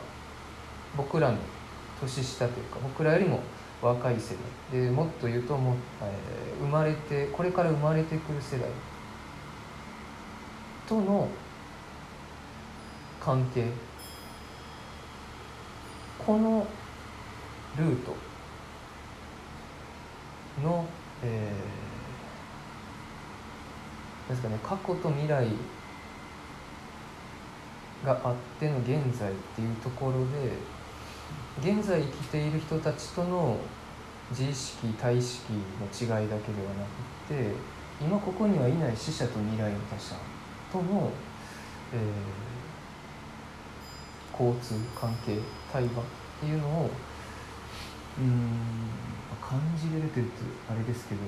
S1: 僕らの年下というか僕らよりも若い世代。でもっと言うともう、えー生まれてこれから生まれてくる世代との関係。このルートの、えーですかね、過去と未来があっての現在っていうところで現在生きている人たちとの自意識体意識の違いだけではなくて今ここにはいない死者と未来の他者との、えー交通関係対話っていうのをうん感じれるというとあれですけど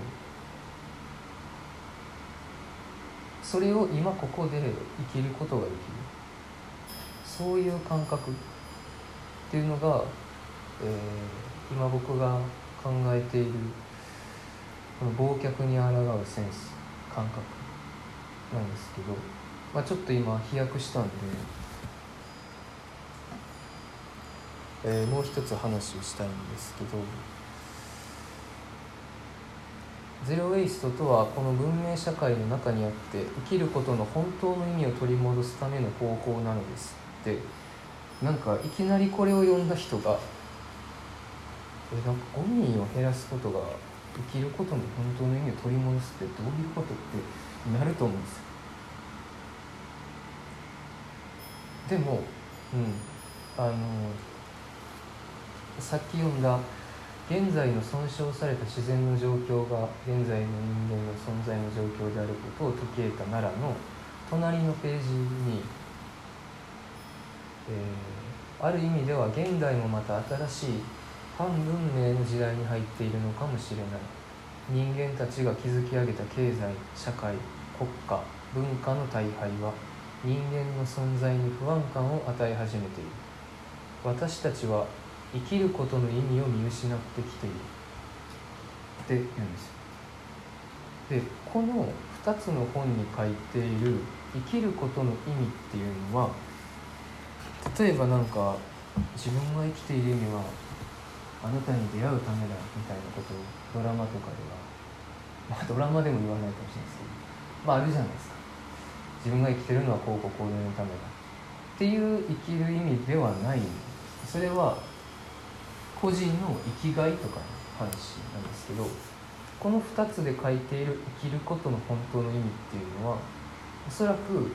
S1: それを今ここで生きることができる。そういう感覚っていうのが、えー今僕が考えているこの忘却に抗うセンス感覚なんですけど、まあ、ちょっと今飛躍したんで、えーもう一つ話をしたいんですけどゼロ・ウェイストとはこの文明社会の中にあって生きることの本当の意味を取り戻すための方法なのです。ってなんかいきなりこれを読んだ人がえなんかゴミを減らすことが生きることの本当の意味を取り戻すってどういうことってなると思うんですよ。でもうんあのさっき読んだ現在の損傷された自然の状況が現在の人間の存在の状況であることを解き得た奈良の隣のページに、えーある意味では現代もまた新しい反文明の時代に入っているのかもしれない。人間たちが築き上げた経済社会国家文化の大敗は人間の存在に不安感を与え始めている。私たちは生きることの意味を見失ってきている。って言うんです。でこの2つの本に書いている生きることの意味っていうのは例えばなんか自分が生きている意味はあなたに出会うためだみたいなことをドラマとかではまあドラマでも言わないかもしれないですけどまああるじゃないですか。自分が生きてるのはこうこうこういうためだ。っていう生きる意味ではない。それは個人の生きがいとかの話なんですけどこの2つで書いている生きることの本当の意味っていうのはおそらく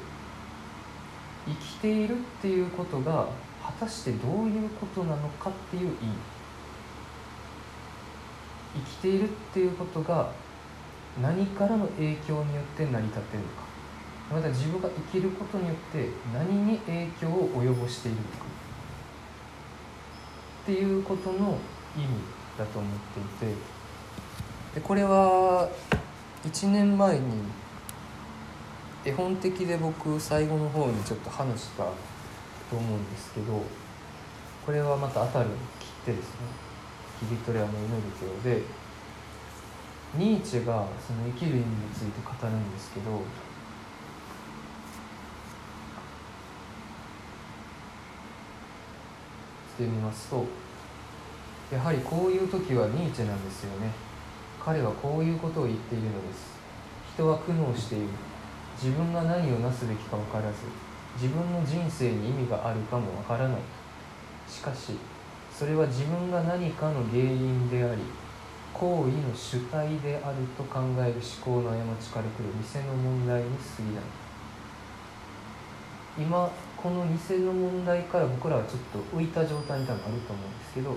S1: 生きているっていうことが果たしてどういうことなのかっていう意味。生きているっていうことが何からの影響によって成り立っているのか。また自分が生きることによって何に影響を及ぼしているのか。っていうことの意味だと思っていて。でこれは1年前に絵本的で僕最後の方にちょっと話したと思うんですけどこれはまた当たる切手ですねキリトレアの祈る教でニーチェがその生きる意味について語るんですけどしてみますとやはりこういう時はニーチェなんですよね。彼はこういうことを言っているのです。人は苦悩している。自分が何をなすべきか分からず自分の人生に意味があるかも分からない。しかしそれは自分が何かの原因であり行為の主体であると考える思考の過ちから来る店の問題に過ぎない。今この偽の問題から僕らはちょっと浮いた状態に多分あると思うんですけど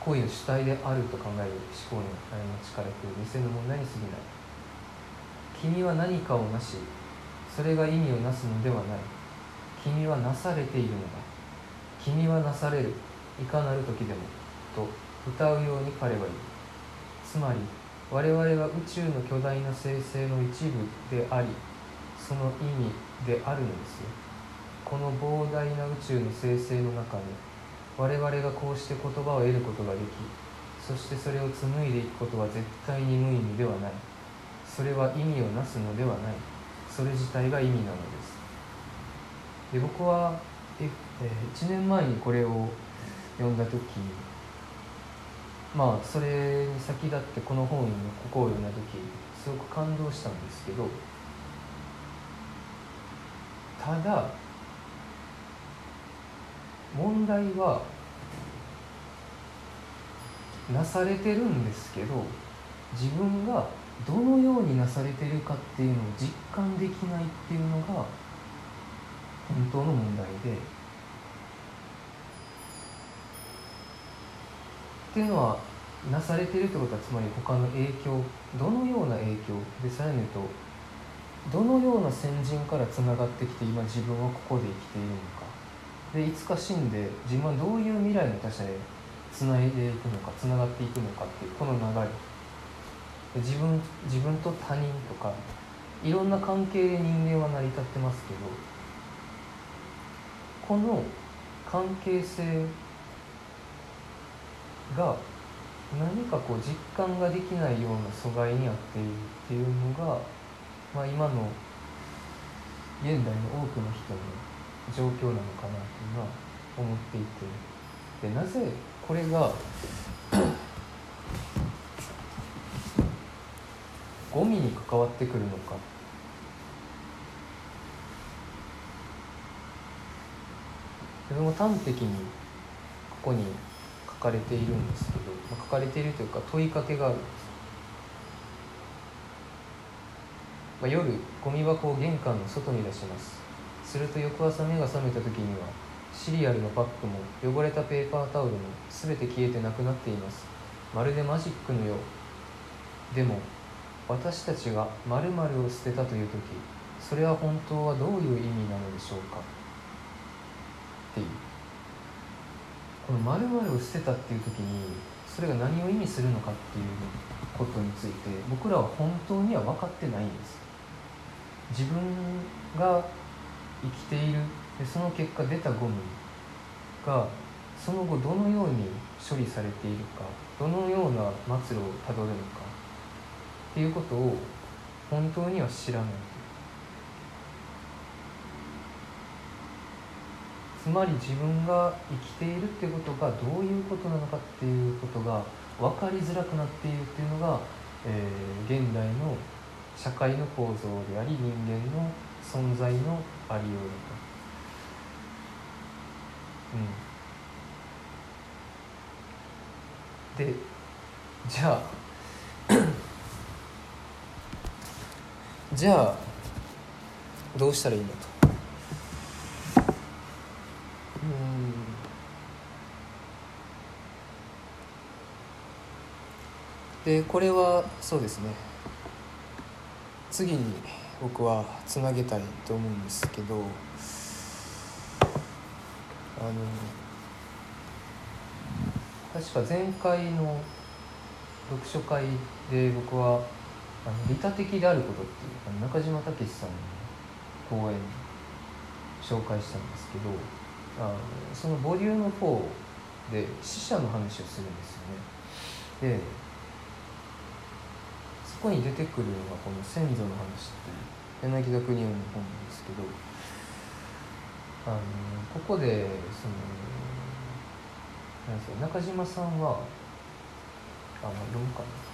S1: 行為の主体であると考える思考のあれの力という偽の問題に過ぎない。君は何かをなしそれが意味をなすのではない。君はなされているのだ。君はなされる。いかなる時でも。と歌うように彼は言う。つまり我々は宇宙の巨大な生成の一部でありその意味であるのですよ。この膨大な宇宙の生成の中で我々がこうして言葉を得ることができそしてそれを紡いでいくことは絶対に無意味ではない。それは意味をなすのではない。それ自体が意味なのです。で僕はえ、え1年前にこれを読んだ時まあそれに先立ってこの本のここを読んだ時すごく感動したんですけどただ問題はなされてるんですけど自分がどのようになされてるかっていうのを実感できないっていうのが本当の問題で。っていうのはなされてるってことはつまり他の影響どのような影響でさらに言うとどのような先人からつながってきて今自分はここで生きているのか。でいつか死んで自分はどういう未来の他者へつないでいくのかつながっていくのかっていうこの流れ。自分自分と他人とかいろんな関係で人間は成り立ってますけどこの関係性が何かこう実感ができないような阻害にあっているっていうのが、まあ、今の現代の多くの人の状況なのかなというのは思っていて。でなぜこれがゴミに関わってくるのか。自分も端的にここに書かれているんですけど、まあ、書かれているというか問いかけがあるんです、まあ、夜ゴミ箱を玄関の外に出します。すると翌朝目が覚めた時にはシリアルのパックも汚れたペーパータオルも全て消えてなくなっています。まるでマジックのよう。でも私たちが〇〇を捨てたという時それは本当はどういう意味なのでしょうか？っていう。この〇〇を捨てたっていう時にそれが何を意味するのかっていうことについて僕らは本当には分かってないんです。自分が生きているでその結果出たゴミがその後どのように処理されているかどのような末路をたどるのかっていうことを本当には知らないつまり自分が生きているってことがどういうことなのかっていうことが分かりづらくなっているっていうのが、えー、現代の社会の構造であり人間の存在のありようだと。うん、でじゃあじゃあどうしたらいいんだと。でこれはそうですね次に僕はつなげたいと思うんですけどあの確か前回の読書会で僕はあの利他的であることっていう中島武さんの講演紹介したんですけどあのそのボリューム4で死者の話をするんですよね。でそこに出てくるのがこの先祖の話っていう柳田国夫の本なんですけどあのここでそのなんですか中島さんはあの読むかな。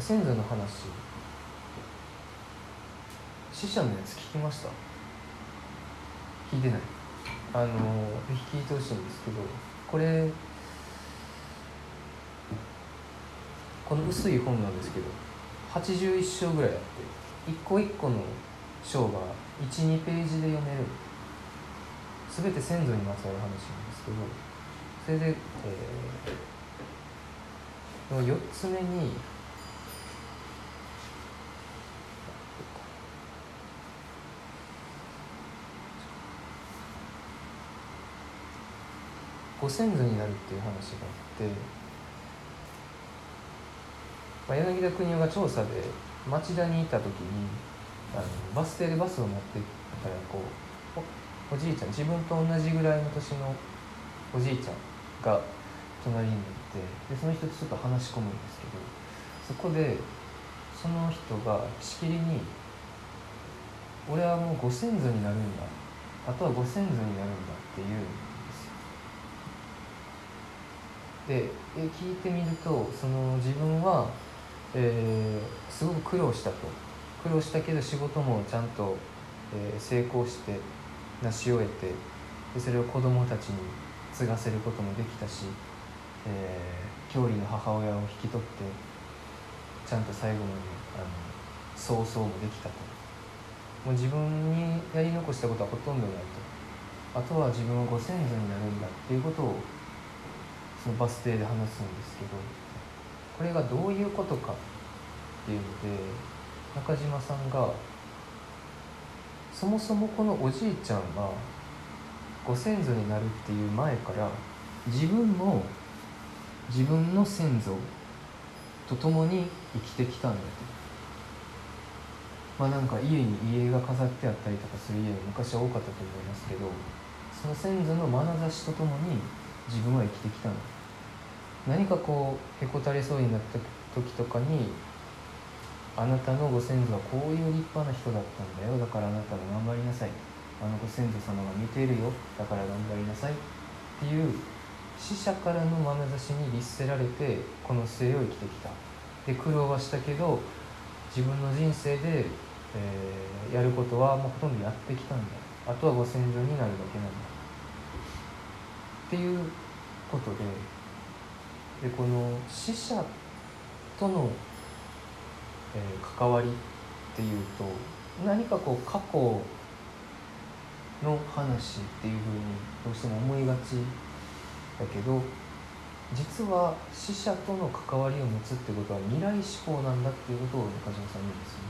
S1: 先祖の話。死者のやつ聞きました？聞いてない。あの聞いてほしいんですけどこれこの薄い本なんですけど81章ぐらいあって一個一個の章が12ページで読める全て先祖にまつわる話なんですけどそれで、えー、4つ目にご先祖になるっていう話があって、まあ、柳田邦夫が調査で町田にいた時にあのバス停でバスを待ってたらこうおじいちゃん自分と同じぐらいの年のおじいちゃんが隣にいてでその人とちょっと話し込むんですけどそこでその人がしきりに「俺はもうご先祖になるんだ。あとはご先祖になるんだ」って言うんで。聞いてみるとその自分は、えーすごく苦労したと苦労したけど仕事もちゃんと、えー成功して成し終えてでそれを子供たちに継がせることもできたし、えー、郷里の母親を引き取ってちゃんと最後まであの葬送もできたともう自分にやり残したことはほとんどないとあとは自分はご先祖になるんだっていうことをそのバス停で話すんですけどこれがどういうことかっていうので中島さんがそもそもこのおじいちゃんがご先祖になるっていう前から自分も自分の先祖と共に生きてきたんだと。まあなんか家に家が飾ってあったりとかする家も昔は多かったと思いますけどその先祖の眼差しとともに自分は生きてきたんだ何かこうへこたれそうになった時とかにあなたのご先祖はこういう立派な人だったんだよ。だからあなたも頑張りなさい。あのご先祖様が見ているよ。だから頑張りなさい。っていう死者からの眼差しに律せられてこの生を生きてきた。で苦労はしたけど自分の人生で、えーやることはもうほとんどやってきたんだ。あとはご先祖になるだけなんだ。っていうことででこの死者との、えー関わりっていうと何かこう過去の話っていうふうにどうしても思いがちだけど実は死者との関わりを持つってことは未来志向なんだっていうことを中島さん言うんですよね。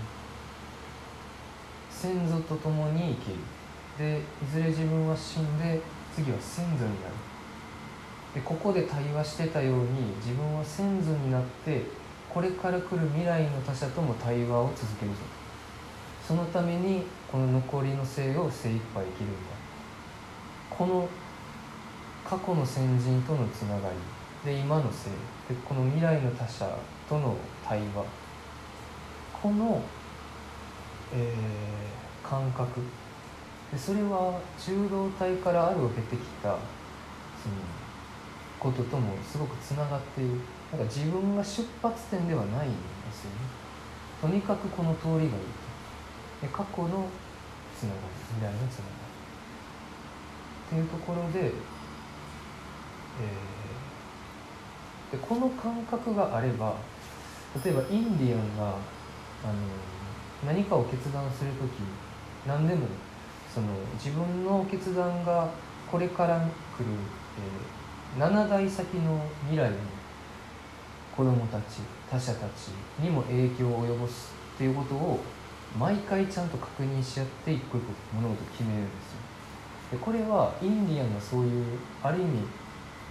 S1: 先祖と共に生きるでいずれ自分は死んで次は先祖になるでここで対話してたように自分は先祖になってこれから来る未来の他者とも対話を続けるぞ。そのためにこの残りの生を精一杯生きるんだ。この過去の先人とのつながり。で今の生。でこの未来の他者との対話。この、えー感覚。でそれは中道体からあるを経てきたそのことともすごくつながっている。なんか自分が出発点ではないんですよね。とにかくこの通りがいいと。で過去のつながり未来のつながり。っていうところで,、えーでこの感覚があれば例えばインディアンがあの何かを決断する時何でもその自分の決断がこれから来る、えー7代先の未来に子供たち他者たちにも影響を及ぼすっていうことを毎回ちゃんと確認し合って一個一個物事を決めるんですよ。でこれはインディアンがそういうある意味、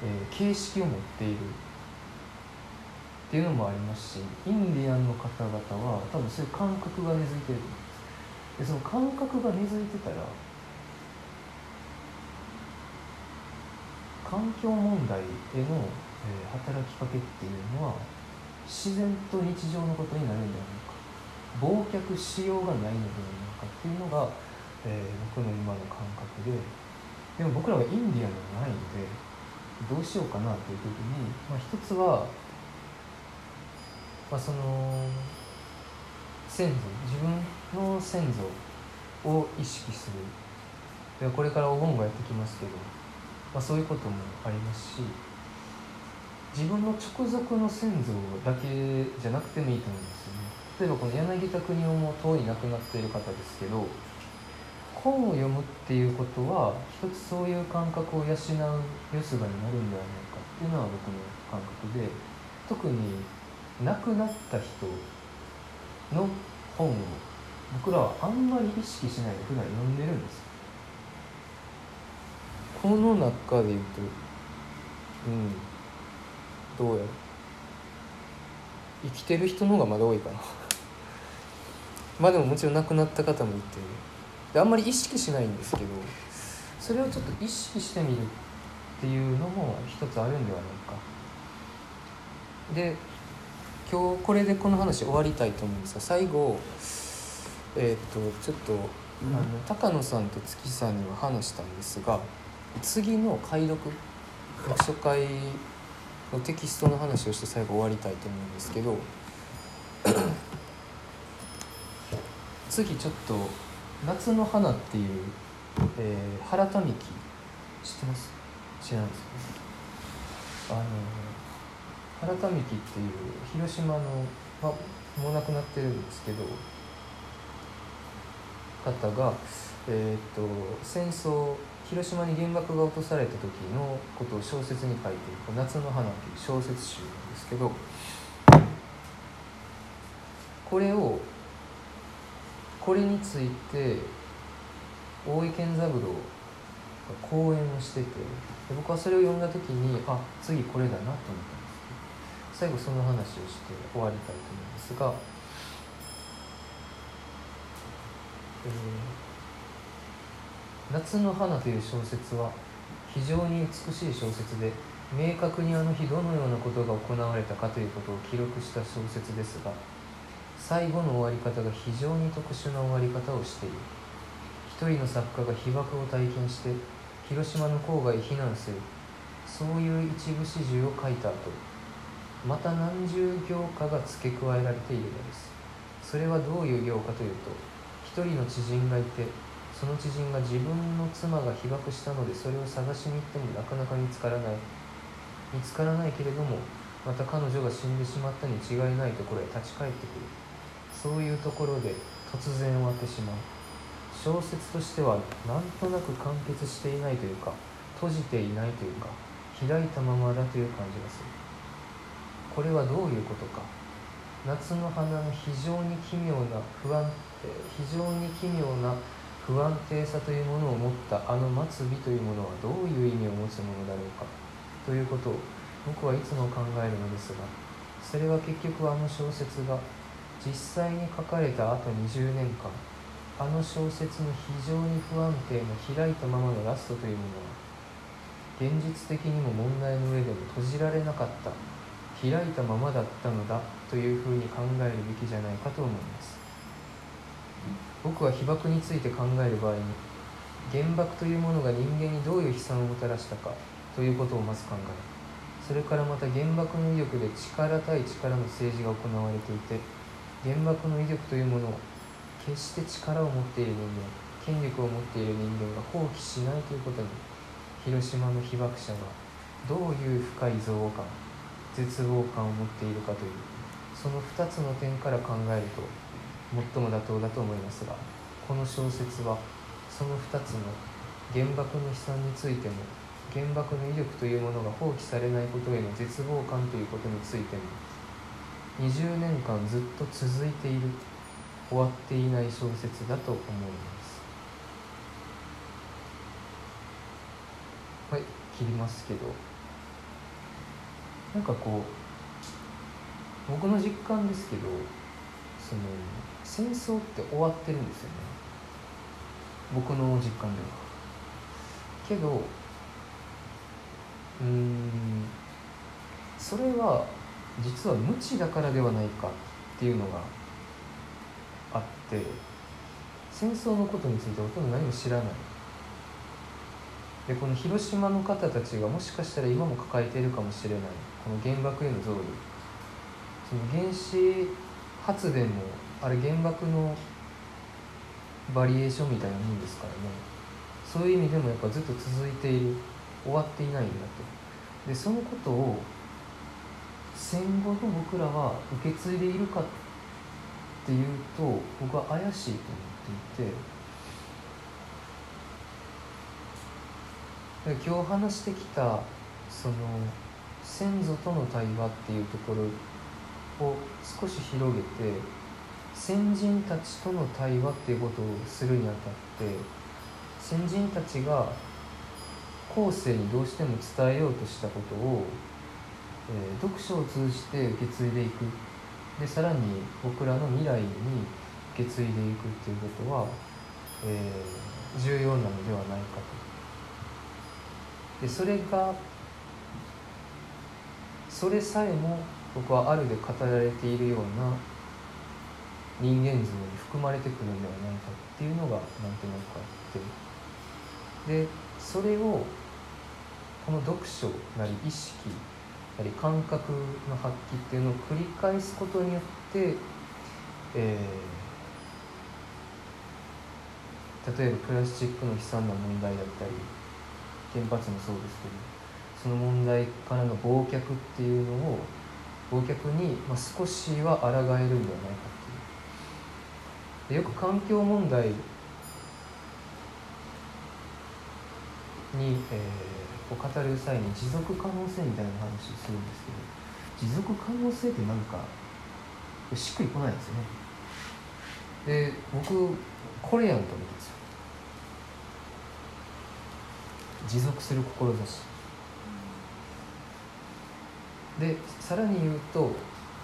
S1: えー形式を持っているっていうのもありますしインディアンの方々は多分そういう感覚が根付いてると思うんです。でその感覚が根付いてたら環境問題への、えー働きかけっていうのは自然と日常のことになるんではないか。忘却しようがないのではないかっていうのが、えー僕の今の感覚で。でも僕らはインディアンではないのでどうしようかなという時に、まあ、一つは、まあ、その先祖自分の先祖を意識する。でこれからお盆がやってきますけど、まあ、そういうこともありますし自分の直属の先祖だけじゃなくてもいいと思うんですよね。例えばこの柳田国夫もとうに亡くなっている方ですけど本を読むっていうことは一つそういう感覚を養うよすがになるんではないかっていうのは僕の感覚で特に亡くなった人の本を僕らはあんまり意識しないで普段読んでるんですこの中で言うとうん。どうや？ろ生きてる人の方がまだ多いかな。まあでももちろん亡くなった方もいて。であんまり意識しないんですけどそれをちょっと意識してみるっていうのも一つあるんではないか。で今日これでこの話終わりたいと思うんですが最後えっ、とちょっと、あの高野さんと月さんには話したんですが次の解読読書会のテキストの話をして最後終わりたいと思うんですけど 次ちょっと「夏の花」っていう、えー原田美樹知ってます？知らないですかあの原田美樹っていう広島の、まあ、もう亡くなってるんですけど方が、えー、と戦争広島に原爆が落とされた時のことを小説に書いている「夏の花」という小説集なんですけどこれをこれについて大井健三郎が講演をしてて僕はそれを読んだ時にあ次これだなと思ったんですけど最後その話をして終わりたいと思うんですが、えー夏の花」という小説は非常に美しい小説で明確にあの日どのようなことが行われたかということを記録した小説ですが最後の終わり方が非常に特殊な終わり方をしている。一人の作家が被爆を体験して広島の郊外へ避難する。そういう一部始終を書いた後また何十行かが付け加えられているのです。それはどういう行かというと一人の知人がいてその知人が自分の妻が被爆したのでそれを探しに行ってもなかなか見つからない。見つからないけれどもまた彼女が死んでしまったに違いないところへ立ち返ってくる。そういうところで突然終わってしまう。小説としてはなんとなく完結していないというか閉じていないというか開いたままだという感じがする。これはどういうことか。夏の花の非常に奇妙な不安非常に奇妙な不安定さというものを持ったあの末尾というものはどういう意味を持つものだろうか。ということを僕はいつも考えるのですがそれは結局あの小説が実際に書かれた後20年間あの小説の非常に不安定な開いたままのラストというものは現実的にも問題の上でも閉じられなかった開いたままだったのだというふうに考えるべきじゃないかと思います。僕は被爆について考える場合に原爆というものが人間にどういう悲惨をもたらしたかということをまず考えそれからまた原爆の威力で力対力の政治が行われていて原爆の威力というものを決して力を持っている人間権力を持っている人間が放棄しないということに広島の被爆者がどういう深い憎悪感絶望感を持っているかというその2つの点から考えると最も妥当だと思いますがこの小説はその2つの原爆の悲惨についても原爆の威力というものが放棄されないことへの絶望感ということについても20年間ずっと続いている終わっていない小説だと思います。はい切りますけどなんかこう僕の実感ですけどその戦争って終わってるんですよね。僕の実感では。けどうんそれは実は無知だからではないかっていうのがあって戦争のことについてほとんど何も知らない。でこの広島の方たちがもしかしたら今も抱えているかもしれないこの原爆への憎悪その原子発電もあれ原爆のバリエーションみたいなもんですからね。そういう意味でもやっぱずっと続いている終わっていないんだと。でそのことを戦後の僕らは受け継いでいるかっていうと僕は怪しいと思っていて。今日話してきたその先祖との対話っていうところを少し広げて先人たちとの対話っていうことをするにあたって先人たちが後世にどうしても伝えようとしたことを、えー読書を通じて受け継いでいくでさらに僕らの未来に受け継いでいくっていうことは、えー重要なのではないかと。でそれがそれさえも僕はあるで語られているような人間像に含まれてくるんではないかっていうのがなんとなくあってでそれをこの読書なり意識なり感覚の発揮っていうのを繰り返すことによって、えー例えばプラスチックの悲惨な問題だったり原発もそうですけどその問題からの忘却っていうのを忘却に、まあ、少しは抗えるんではないかっていうでよく環境問題に、えーを語る際に持続可能性みたいな話をするんですけど持続可能性ってなんかしっくりこないですよね。で僕これやんと思ったんですよ。持続する志。でさらに言うと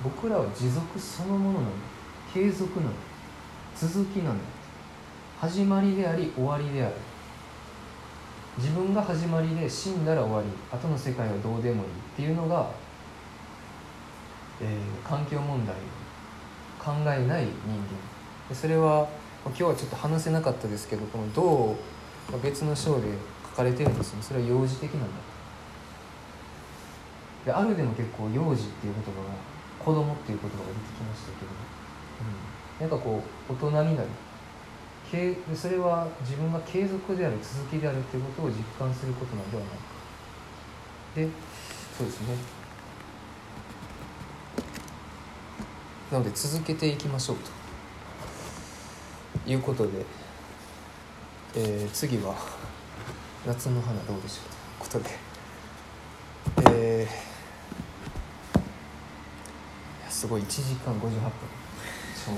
S1: 僕らは持続そのものなの。継続なの。続きなの始まりであり終わりである。自分が始まりで死んだら終わり。後の世界はどうでもいいっていうのが、えー環境問題。を考えない人間。それは今日はちょっと話せなかったですけどこの銅が別の章で書かれてるんですよ。それは幼児的なんだであるでも結構幼児っていう言葉が子供っていう言葉が出てきましたけど、なんかこう大人になる。けそれは自分が継続である続きであるということを実感することなんではないか。でそうですね。なので続けていきましょうと。いうことで、えー次は夏の花どうでしょうということで、えーすごい。1時間58分。そう。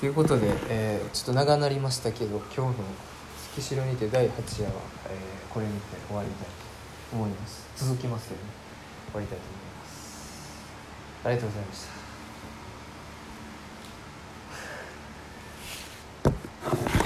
S1: ということで、えー、ちょっと長なりましたけど今日の「月城にて第8夜は」えー、これにて終わりたいと思います。続きますけどね。終わりたいと思います。ありがとうございました。